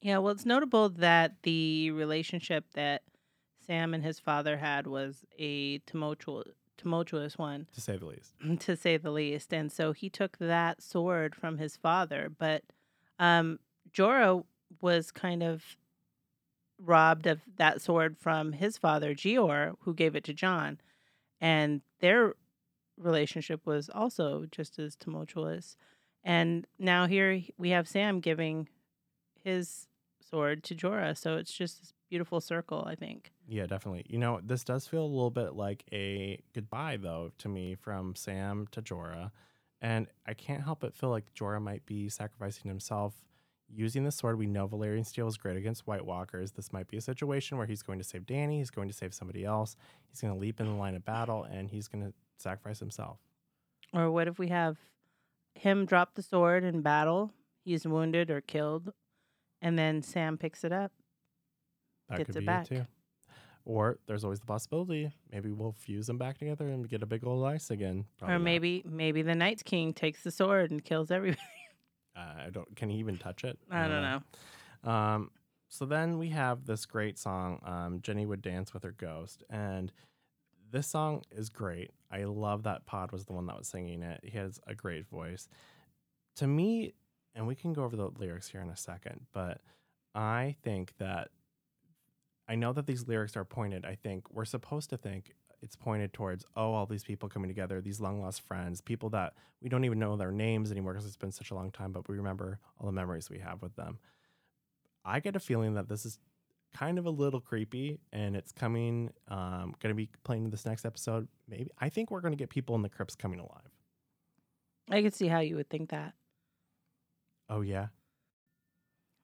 Yeah, well, it's notable that the relationship that Sam and his father had was a tumultuous, tumultuous one. To say the least. to say the least. And so he took that sword from his father. But um, Jorah was kind of robbed of that sword from his father, Jeor, who gave it to Jon. And their relationship was also just as tumultuous. And now here we have Sam giving his sword to Jorah. So it's just this beautiful circle, I think. Yeah, definitely. You know, this does feel a little bit like a goodbye, though, to me from Sam to Jorah. And I can't help but feel like Jorah might be sacrificing himself, using the sword. We know Valyrian Steel is great against White Walkers. This might be a situation where he's going to save Dany, he's going to save somebody else, he's going to leap in the line of battle, and he's going to sacrifice himself. Or what if we have him drop the sword in battle? He's wounded or killed, and then Sam picks it up. That Gets could it be back. it too. Or there's always the possibility maybe we'll fuse them back together and get a big old ice again. Probably or not. maybe maybe the Night's King takes the sword and kills everybody. Uh, I don't. Can he even touch it? I don't know. Um, so then we have this great song, um, Jenny Would Dance with Her Ghost. And this song is great. I love that Pod was the one that was singing it. He has a great voice. To me, and we can go over the lyrics here in a second, but I think that I know that these lyrics are pointed. I think we're supposed to think it's pointed towards, oh, all these people coming together, these long lost friends, people that we don't even know their names anymore because it's been such a long time, but we remember all the memories we have with them. I get a feeling that this is kind of a little creepy and it's coming, um, going to be playing in this next episode. Maybe I think we're going to get people in the crypts coming alive. I could see how you would think that. Oh, yeah.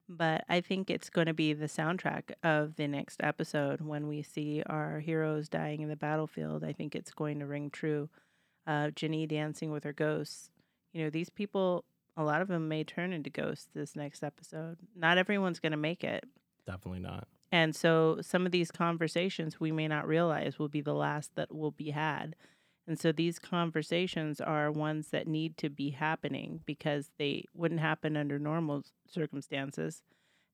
But I think it's going to be the soundtrack of the next episode when we see our heroes dying in the battlefield. I think it's going to ring true. Uh, Jenny dancing with her ghosts. You know, these people, a lot of them may turn into ghosts this next episode. Not everyone's going to make it. Definitely not. And so some of these conversations we may not realize will be the last that will be had. And so these conversations are ones that need to be happening because they wouldn't happen under normal circumstances.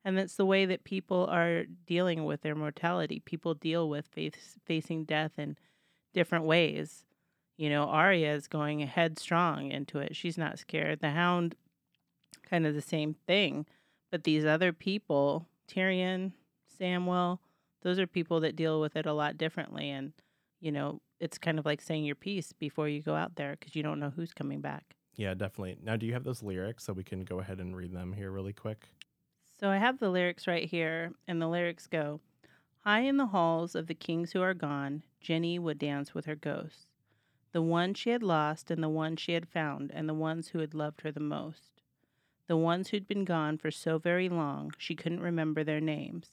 And that's the way that people are dealing with their mortality. People deal with face, facing death in different ways. You know, Arya is going headstrong into it. She's not scared. The Hound, kind of the same thing. But these other people, Tyrion, Samwell, those are people that deal with it a lot differently. And, you know, it's kind of like saying your piece before you go out there because you don't know who's coming back. Yeah, definitely. Now, do you have those lyrics so we can go ahead and read them here really quick? So I have the lyrics right here, and the lyrics go High in the halls of the kings who are gone, Jenny would dance with her ghosts. The one she had lost, and the one she had found, and the ones who had loved her the most. The ones who'd been gone for so very long, she couldn't remember their names.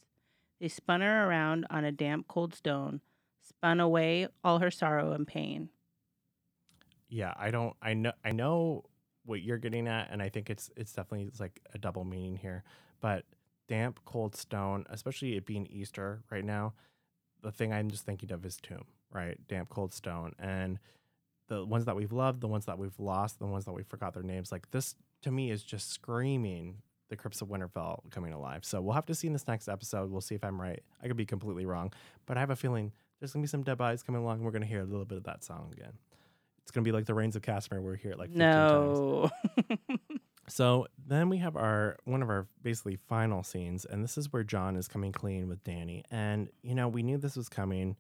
They spun her around on a damp, cold stone, spun away all her sorrow and pain. Yeah, I don't. I know. I know what you're getting at, and I think it's it's definitely it's like a double meaning here. But damp, cold stone, especially it being Easter right now, the thing I'm just thinking of is tomb, right? Damp, cold stone, and the ones that we've loved, the ones that we've lost, the ones that we forgot their names. Like this to me is just screaming the Crypts of Winterfell coming alive. So we'll have to see in this next episode. We'll see if I'm right. I could be completely wrong, but I have a feeling there's gonna be some dead bodies coming along. And We're gonna hear a little bit of that song again. It's gonna be like the Rains of Castamere. We're here at like 15 times. No. So then we have our one of our basically final scenes, and this is where Jon is coming clean with Dany. And you know, we knew this was coming.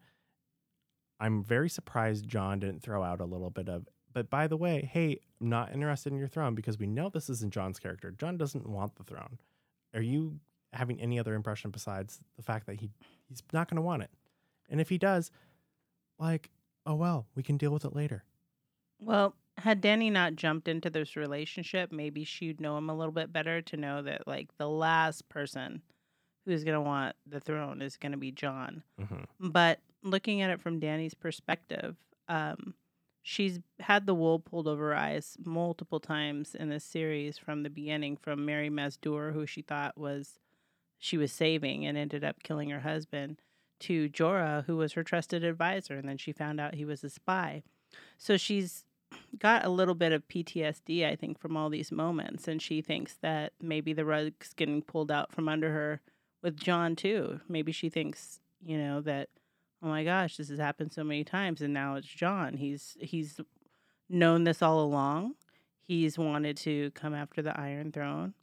I'm very surprised Jon didn't throw out a little bit of, but by the way, hey, I'm not interested in your throne because we know this isn't Jon's character. Jon doesn't want the throne. Are you having any other impression besides the fact that he he's not gonna want it? And if he does, like, oh well, we can deal with it later. Well, had Dany not jumped into this relationship, maybe she'd know him a little bit better to know that like the last person who's going to want the throne is going to be Jon. hmm But looking at it from Dany's perspective, um, she's had the wool pulled over her eyes multiple times in this series from the beginning, from Mirri Maz Duur, who she thought was she was saving and ended up killing her husband, to Jorah, who was her trusted advisor, and then she found out he was a spy. So she's got a little bit of PTSD, I think, from all these moments, and she thinks that maybe the rug's getting pulled out from under her with Jon too. Maybe she thinks, you know, that oh my gosh, this has happened so many times, and now it's Jon. He's he's known this all along. He's wanted to come after the Iron Throne.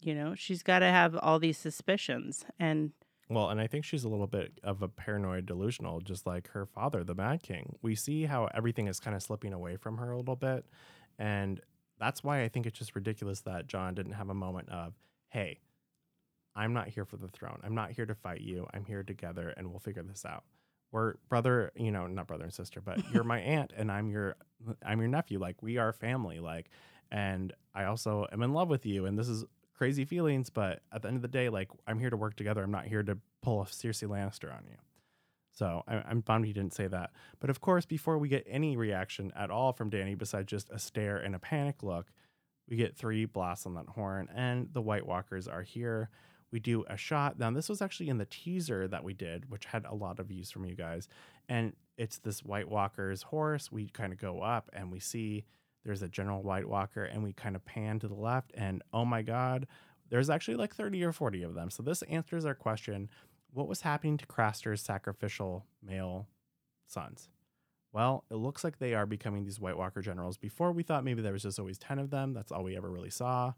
You know, she's got to have all these suspicions, and Well, and I think she's a little bit of a paranoid delusional, just like her father, the Mad King. We see how everything is kind of slipping away from her a little bit. And that's why I think it's just ridiculous that Jon didn't have a moment of, hey, I'm not here for the throne. I'm not here to fight you. I'm here together and we'll figure this out. We're brother, you know, not brother and sister, but you're my aunt and I'm your I'm your nephew. Like we are family. Like and I also am in love with you and this is crazy feelings, but at the end of the day, like I'm here to work together. I'm not here to pull a Cersei Lannister on you. So I, I'm bummed he didn't say that. But of course, before we get any reaction at all from Dany, besides just a stare and a panic look, we get three blasts on that horn, and the White Walkers are here. We do a shot. Now, this was actually in the teaser that we did, which had a lot of views from you guys. And it's this White Walker's horse. We kind of go up and we see there's a General White Walker, and we kind of pan to the left. And oh my God, there's actually like 30 or 40 of them. So this answers our question what was happening to Craster's sacrificial male sons? Well, it looks like they are becoming these White Walker generals. Before we thought maybe there was just always 10 of them. That's all we ever really saw.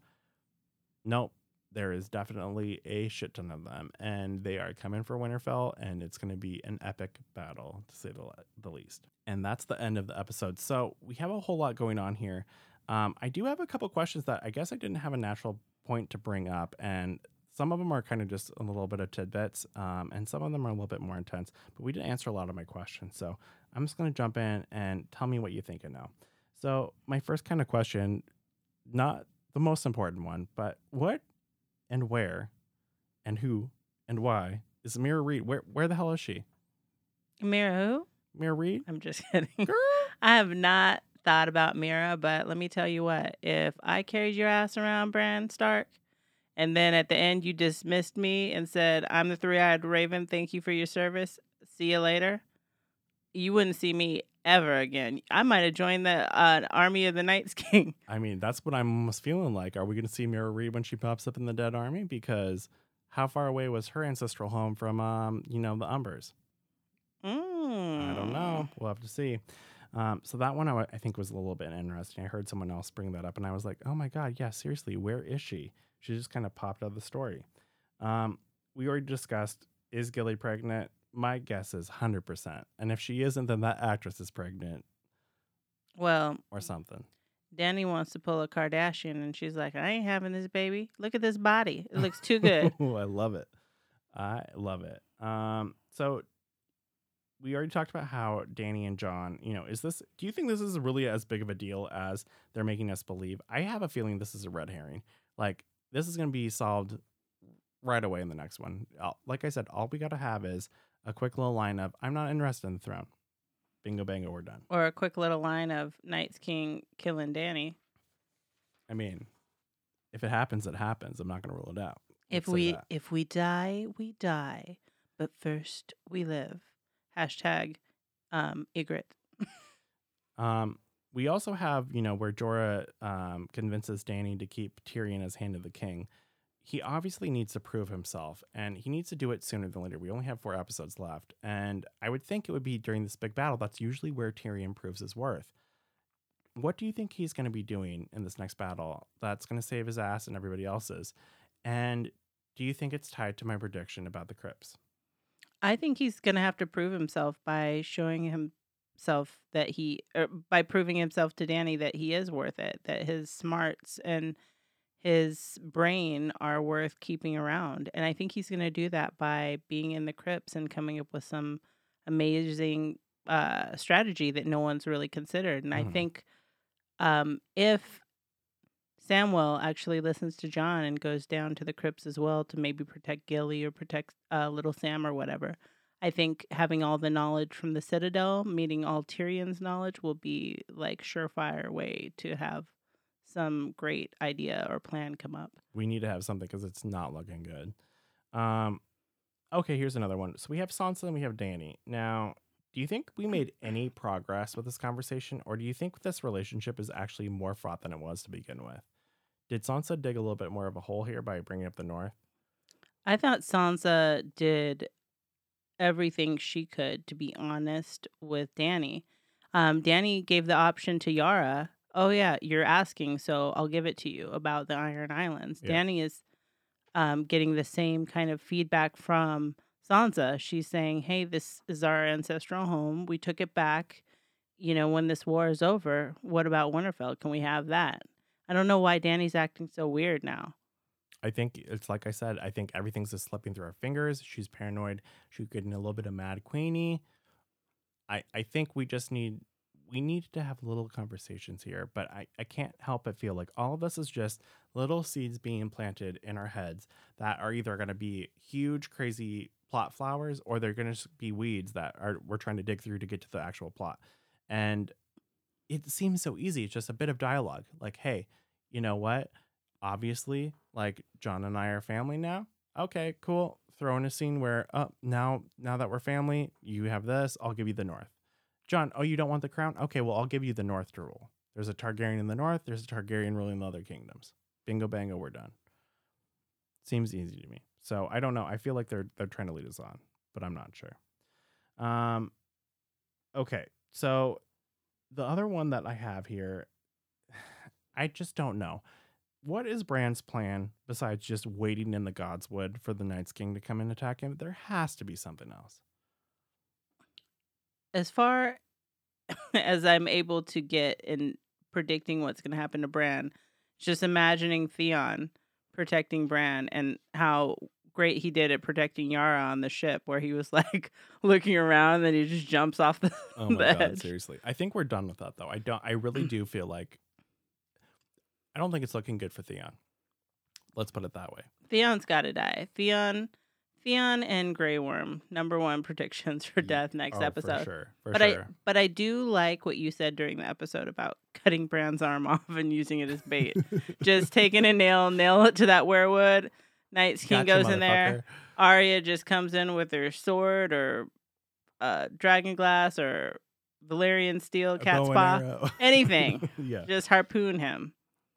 Nope. There is definitely a shit ton of them, and they are coming for Winterfell, and it's going to be an epic battle, to say the, the least. And that's the end of the episode. So we have a whole lot going on here. Um, I do have a couple questions that I guess I didn't have a natural point to bring up, and some of them are kind of just a little bit of tidbits, um, and some of them are a little bit more intense. But we didn't answer a lot of my questions, so I'm just going to jump in and tell me what you think of now. So my first kind of question, not the most important one, but what and where and who and why is Meera Reed? Where where the hell is she? Meera who? Meera Reed? I'm just kidding. Girl. I have not thought about Meera, but let me tell you what. If I carried your ass around, Bran Stark, and then at the end you dismissed me and said, I'm the three eyed raven, thank you for your service. See you later. You wouldn't see me ever again. I might have joined the uh, army of the Night's King. I mean, that's what I'm almost feeling like. Are we going to see Meera Reed when she pops up in the Dead Army? Because how far away was her ancestral home from, um, you know, the Umbers? Mm. I don't know. We'll have to see. Um, so that one I, w- I think was a little bit interesting. I heard someone else bring that up, and I was like, "Oh my god, yeah, seriously, where is she?" She just kind of popped out of the story. Um, we already discussed is Gilly pregnant? My guess is hundred percent. And if she isn't, then that actress is pregnant Well, or something. Dany wants to pull a Kardashian, and she's like, I ain't having this baby. Look at this body. It looks too good. Ooh, I love it. I love it. Um, so we already talked about how Dany and Jon, you know, is this do you think this is really as big of a deal as they're making us believe? I have a feeling this is a red herring. Like this is going to be solved right away in the next one. I'll- Like I said, all we got to have is a quick little line of I'm not interested in the throne. Bingo bango, we're done. or a quick little line of Night's King killing Dany. I mean, if it happens, it happens. I'm not going to rule it out. If Let's say we that. if we die, we die, but first we live. Hashtag um, Ygritte. Um, we also have, you know, where Jorah um, convinces Dany to keep Tyrion as Hand of the King. He obviously needs to prove himself, and he needs to do it sooner than later. We only have four episodes left, and I would think it would be during this big battle. That's usually where Tyrion proves his worth. What do you think he's going to be doing in this next battle that's going to save his ass and everybody else's? And do you think it's tied to my prediction about the Crypts? I think he's going to have to prove himself by showing himself that he, or by proving himself to Dany that he is worth it, that his smarts and his brain are worth keeping around. And I think he's going to do that by being in the crypts and coming up with some amazing uh, strategy that no one's really considered. And I Mhm. think um, if Samwell actually listens to Jon and goes down to the crypts as well to maybe protect Gilly or protect uh, little Sam or whatever. I think having all the knowledge from the Citadel, meeting all Tyrion's knowledge, will be like surefire way to have some great idea or plan come up. we need to have something because it's not looking good. Um, okay, here's another one. So we have Sansa and we have Dany. Now, do you think we made any progress with this conversation, or do you think this relationship is actually more fraught than it was to begin with? Did Sansa dig a little bit more of a hole here by bringing up the North? I thought Sansa did everything she could to be honest with Dany. Um, Dany gave the option to Yara. Oh yeah, you're asking, so I'll give it to you about the Iron Islands. Yeah. Dany is um, getting the same kind of feedback from Sansa. She's saying, "Hey, this is our ancestral home. We took it back. You know, when this war is over, what about Winterfell? Can we have that?" I don't know why Dany's acting so weird now. I think it's like I said. I think everything's just slipping through her fingers. She's paranoid. She's getting a little bit of mad queenie. I I think we just need we need to have little conversations here, but I, I can't help but feel like all of this is just little seeds being planted in our heads that are either going to be huge, crazy plot flowers or they're going to be weeds that are we're trying to dig through to get to the actual plot. And it seems so easy. It's just a bit of dialogue. Like, hey, you know what? Obviously, like Jon and I are family now. Okay, cool. Throw in a scene where, oh, now now that we're family, you have this. I'll give you the North. Jon, oh, you don't want the crown? Okay, well, I'll give you the North to rule. There's a Targaryen in the North. There's a Targaryen ruling the other kingdoms. Bingo, bango, we're done. Seems easy to me. So I don't know. I feel like they're they're trying to lead us on, but I'm not sure. Um, okay, so the other one that I have here, I just don't know. What is Bran's plan besides just waiting in the Godswood for the Night's King to come and attack him? There has to be something else. As far as I'm able to get in predicting what's going to happen to Bran, just imagining Theon protecting Bran and how great he did at protecting Yara on the ship, where he was like looking around and then he just jumps off the, Oh the my god, edge. seriously. I think we're done with that though. I don't I really do feel like I don't think it's looking good for Theon. Let's put it that way. Theon's got to die. Theon, Theon and Grey Worm, number one predictions for death next Oh, episode. For sure. For But sure. I but I do like what you said during the episode about cutting Bran's arm off and using it as bait. just taking a nail, nail it to that weirwood. Night's King Gotcha, goes in there. Arya just comes in with her sword or uh, dragon glass or Valyrian steel, cat's paw, anything. yeah. just harpoon him.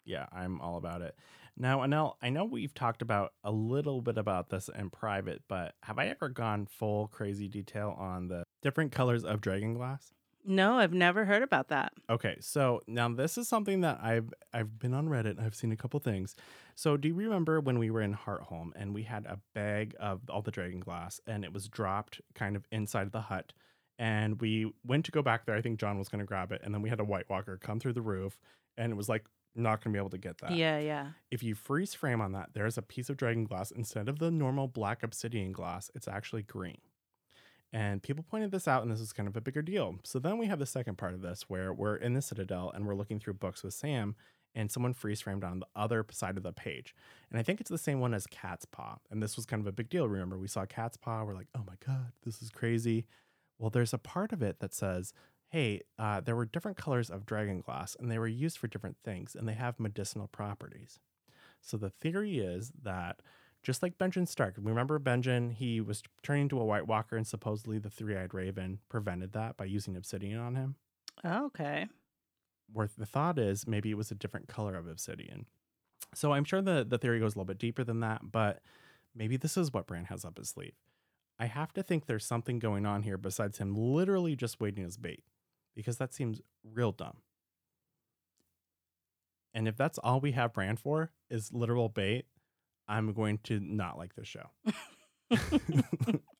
Yeah, I'm all about it. Now, Anel, I know we've talked about a little bit about this in private, but have I ever gone full crazy detail on the different colors of dragon glass? No, I've never heard about that. Okay, so now this is something that I've I've been on Reddit. I've seen a couple things. So do you remember when we were in Hardhome and we had a bag of all the dragon glass and it was dropped kind of inside the hut and we went to go back there. I think Jon was going to grab it and then we had a White Walker come through the roof and it was like not going to be able to get that. Yeah, yeah. If you freeze frame on that, there's a piece of dragon glass instead of the normal black obsidian glass, it's actually green. And people pointed this out, and this is kind of a bigger deal. So then we have the second part of this where we're in the Citadel and we're looking through books with Sam, and someone freeze framed on the other side of the page. And I think it's the same one as Cat's Paw. And this was kind of a big deal. Remember, we saw Cat's Paw, we're like, oh my God, this is crazy. Well, there's a part of it that says, hey, uh, there were different colors of dragon glass, and they were used for different things, and they have medicinal properties. So the theory is that just like Benjen Stark, remember Benjen, he was turning into a White Walker, and supposedly the three-eyed raven prevented that by using obsidian on him. Okay. Where the thought is maybe it was a different color of obsidian. So I'm sure the the theory goes a little bit deeper than that, but maybe this is what Bran has up his sleeve. I have to think there's something going on here besides him literally just waiting as bait, because that seems real dumb. And if that's all we have Bran for is literal bait, I'm going to not like this show.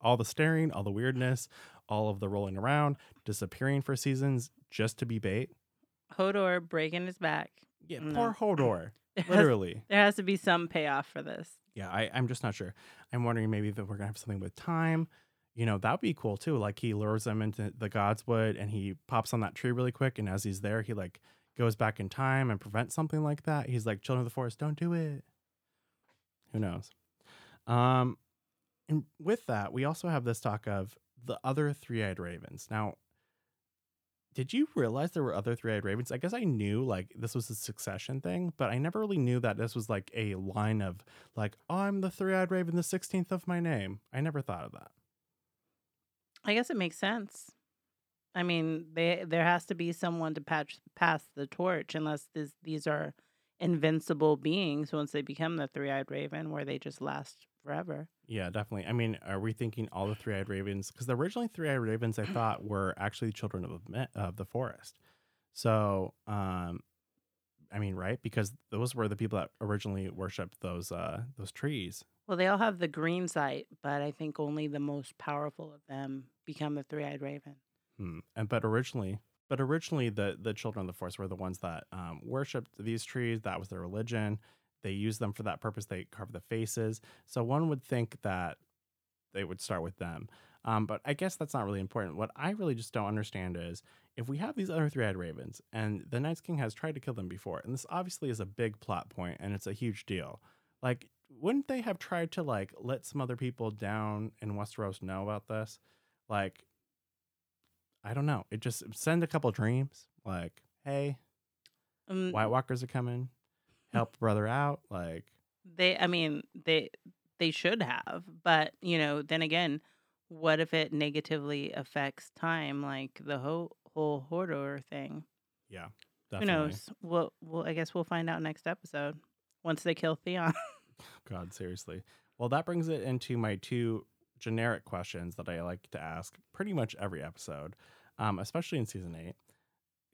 all the staring, all the weirdness, all of the rolling around, disappearing for seasons just to be bait. Hodor breaking his back. Yeah, No. poor Hodor. There has, Literally. there has to be some payoff for this. Yeah, I, I'm just not sure. I'm wondering maybe that we're gonna have something with time. You know, that'd be cool too. Like he lures them into the Godswood and he pops on that tree really quick, and as he's there, he like goes back in time and prevents something like that. He's like, Children of the Forest, don't do it. Who knows? Um and with that, we also have this talk of the other three-eyed ravens. Now, did you realize there were other three-eyed ravens? I guess I knew like this was a succession thing, but I never really knew that this was like a line of like, oh, I'm the three-eyed raven, the sixteenth of my name. I never thought of that. I guess it makes sense. I mean, they there has to be someone to patch pass the torch, unless this, these are invincible beings once they become the three-eyed raven, where they just last forever. Yeah, definitely. I mean, are we thinking all the three-eyed ravens? Because the originally three-eyed ravens, I thought were actually children of the of the forest. So, um, I mean, right? Because those were the people that originally worshipped those uh those trees. Well, they all have the green sight, but I think only the most powerful of them become the three-eyed raven. Hmm. And but originally, but originally the the children of the forest were the ones that um, worshipped these trees. That was their religion. They used them for that purpose. They carved the faces. So one would think that they would start with them. Um, but I guess that's not really important. What I really just don't understand is if we have these other three eyed ravens and the Night's King has tried to kill them before, and this obviously is a big plot point and it's a huge deal, like, wouldn't they have tried to like let some other people down in Westeros know about this? Like, I don't know. It just send a couple dreams, like, hey, Um, White Walkers are coming, help brother out. Like, they i mean they they should have but you know then again what if it negatively affects time like the whole whole Hodor thing yeah, who knows we'll, we'll i guess we'll find out next episode once they kill theon God, seriously. Well, that brings it into my two generic questions that I like to ask pretty much every episode, um, especially in season eight.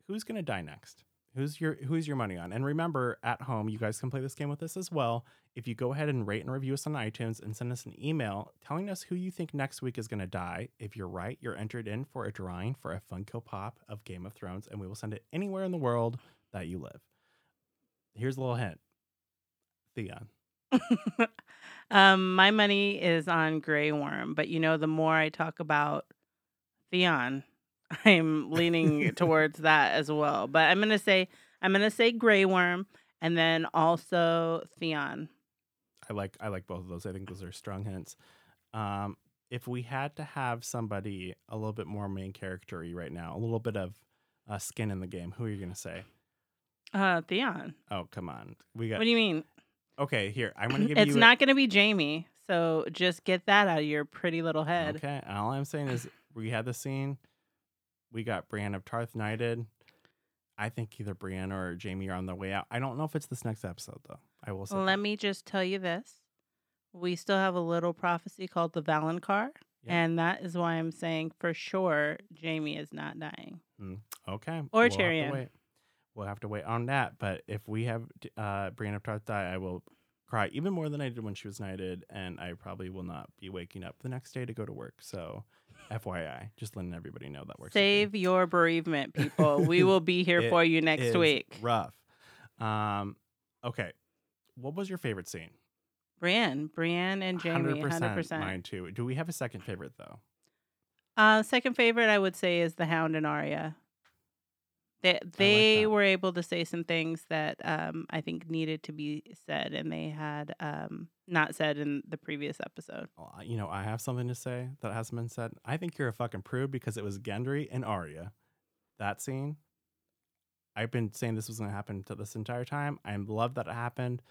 Who's gonna die next? Who's your who's your money on? And remember, at home, you guys can play this game with us as well. If you go ahead and rate and review us on iTunes and send us an email telling us who you think next week is gonna die. If you're right, you're entered in for a drawing for a Funko Pop of Game of Thrones, and we will send it anywhere in the world that you live. Here's a little hint. Theon. um my money is on Grey Worm but you know the more i talk about theon i'm leaning towards that as well but i'm gonna say i'm gonna say Grey Worm and then also theon I like I like both of those. I think those are strong hints. Um, if we had to have somebody a little bit more main charactery right now, a little bit of uh, skin in the game, who are you gonna say? uh theon Oh, come on, we got. what do you mean okay, here I'm gonna give it's you. a- not gonna be Jaime so just get that out of your pretty little head Okay, all I'm saying is we had the scene. We got Brienne of Tarth knighted. I think either Brienne or Jaime are on their way out. I don't know if it's this next episode though. I will say. Let that. me just tell you this. We still have a little prophecy called the Valonqar. Yeah. And that is why I'm saying for sure Jaime is not dying. Okay. Or we'll Tyrion. We'll have to wait on that. But if we have uh, Brienne of Tarth die, I will cry even more than I did when she was knighted, and I probably will not be waking up the next day to go to work. So, FYI, just letting everybody know that works. Save your bereavement, people. we will be here for you next week. Rough. Um. Okay. What was your favorite scene? Brienne, Brienne and Jaime, 100%. Mine too. Do we have a second favorite though? Uh, second favorite, I would say, is the Hound and Arya. They they that. were able to say some things that um, I think needed to be said, and they had um, not said in the previous episode. Well, you know, I have something to say that hasn't been said. I think you're a fucking prude because it was Gendry and Arya. That scene. I've been saying this was going to happen to this entire time. I love that it happened.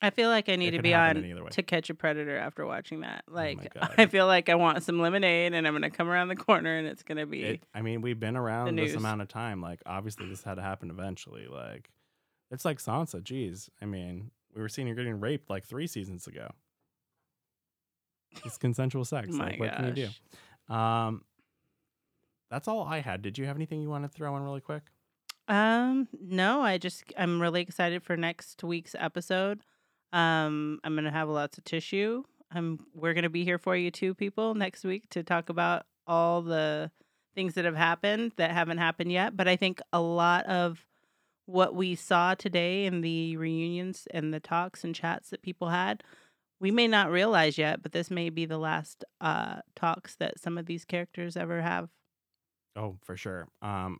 I feel like I need to be on any other way. Oh to catch a predator after watching that. Like God. I feel like I want some lemonade and I'm gonna come around the corner and it's gonna be It, I mean, we've been around this amount of time. Like, obviously, this had to happen eventually. Like, it's like Sansa. Jeez. I mean, we were seeing her getting raped like three seasons ago. It's consensual sex. like, what gosh. can you do? Um, that's all I had. Did you have anything you want to throw in really quick? Um, no, I just I'm really excited for next week's episode. Um, I'm gonna have lots of tissue. I'm we're gonna be here for you too, people, next week to talk about all the things that have happened that haven't happened yet. But I think a lot of what we saw today in the reunions and the talks and chats that people had, we may not realize yet, but this may be the last uh talks that some of these characters ever have. Oh, for sure. Um,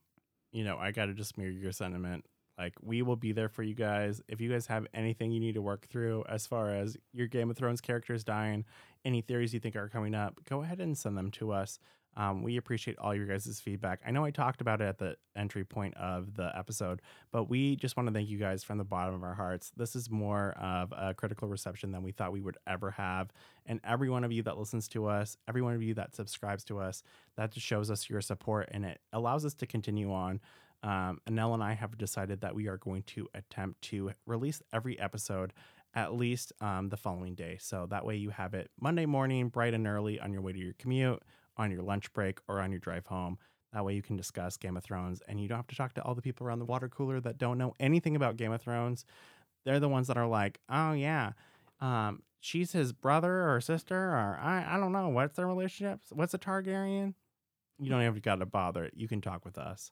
you know, I gotta just mirror your sentiment. Like, we will be there for you guys. If you guys have anything you need to work through as far as your Game of Thrones characters dying, any theories you think are coming up, go ahead and send them to us. Um, we appreciate all your guys' feedback. I know I talked about it at the entry point of the episode, but we just want to thank you guys from the bottom of our hearts. This is more of a critical reception than we thought we would ever have. And every one of you that listens to us, every one of you that subscribes to us, that just shows us your support and it allows us to continue on. Um, Anel and I have decided that we are going to attempt to release every episode at least um, the following day. So that way you have it Monday morning, bright and early on your way to your commute, on your lunch break, or on your drive home. That way you can discuss Game of Thrones and you don't have to talk to all the people around the water cooler that don't know anything about Game of Thrones. They're the ones that are like, oh, yeah, um, she's his brother or sister, or I, I don't know. What's their relationship? What's a Targaryen? You don't even got to bother. You can talk with us.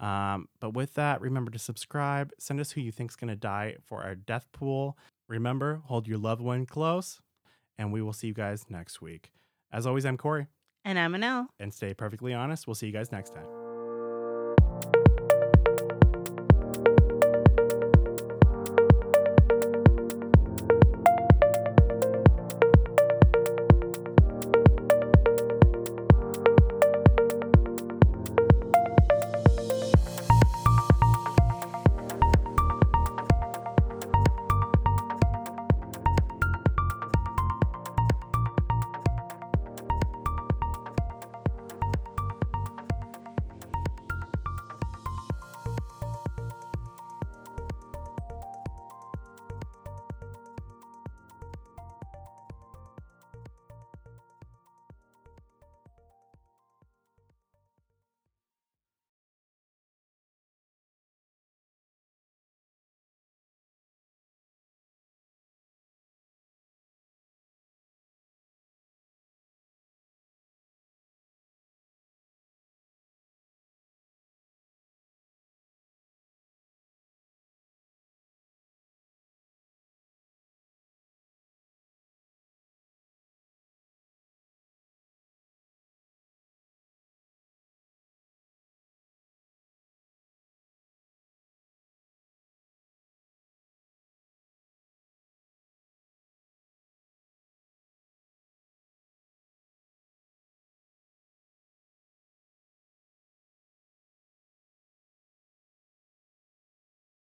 Um, but with that, remember to subscribe. Send us who you think's going to die for our death pool. Remember, hold your loved one close, and we will see you guys next week. As always, I'm Corey, And I'm Anel. and stay perfectly honest. We'll see you guys next time.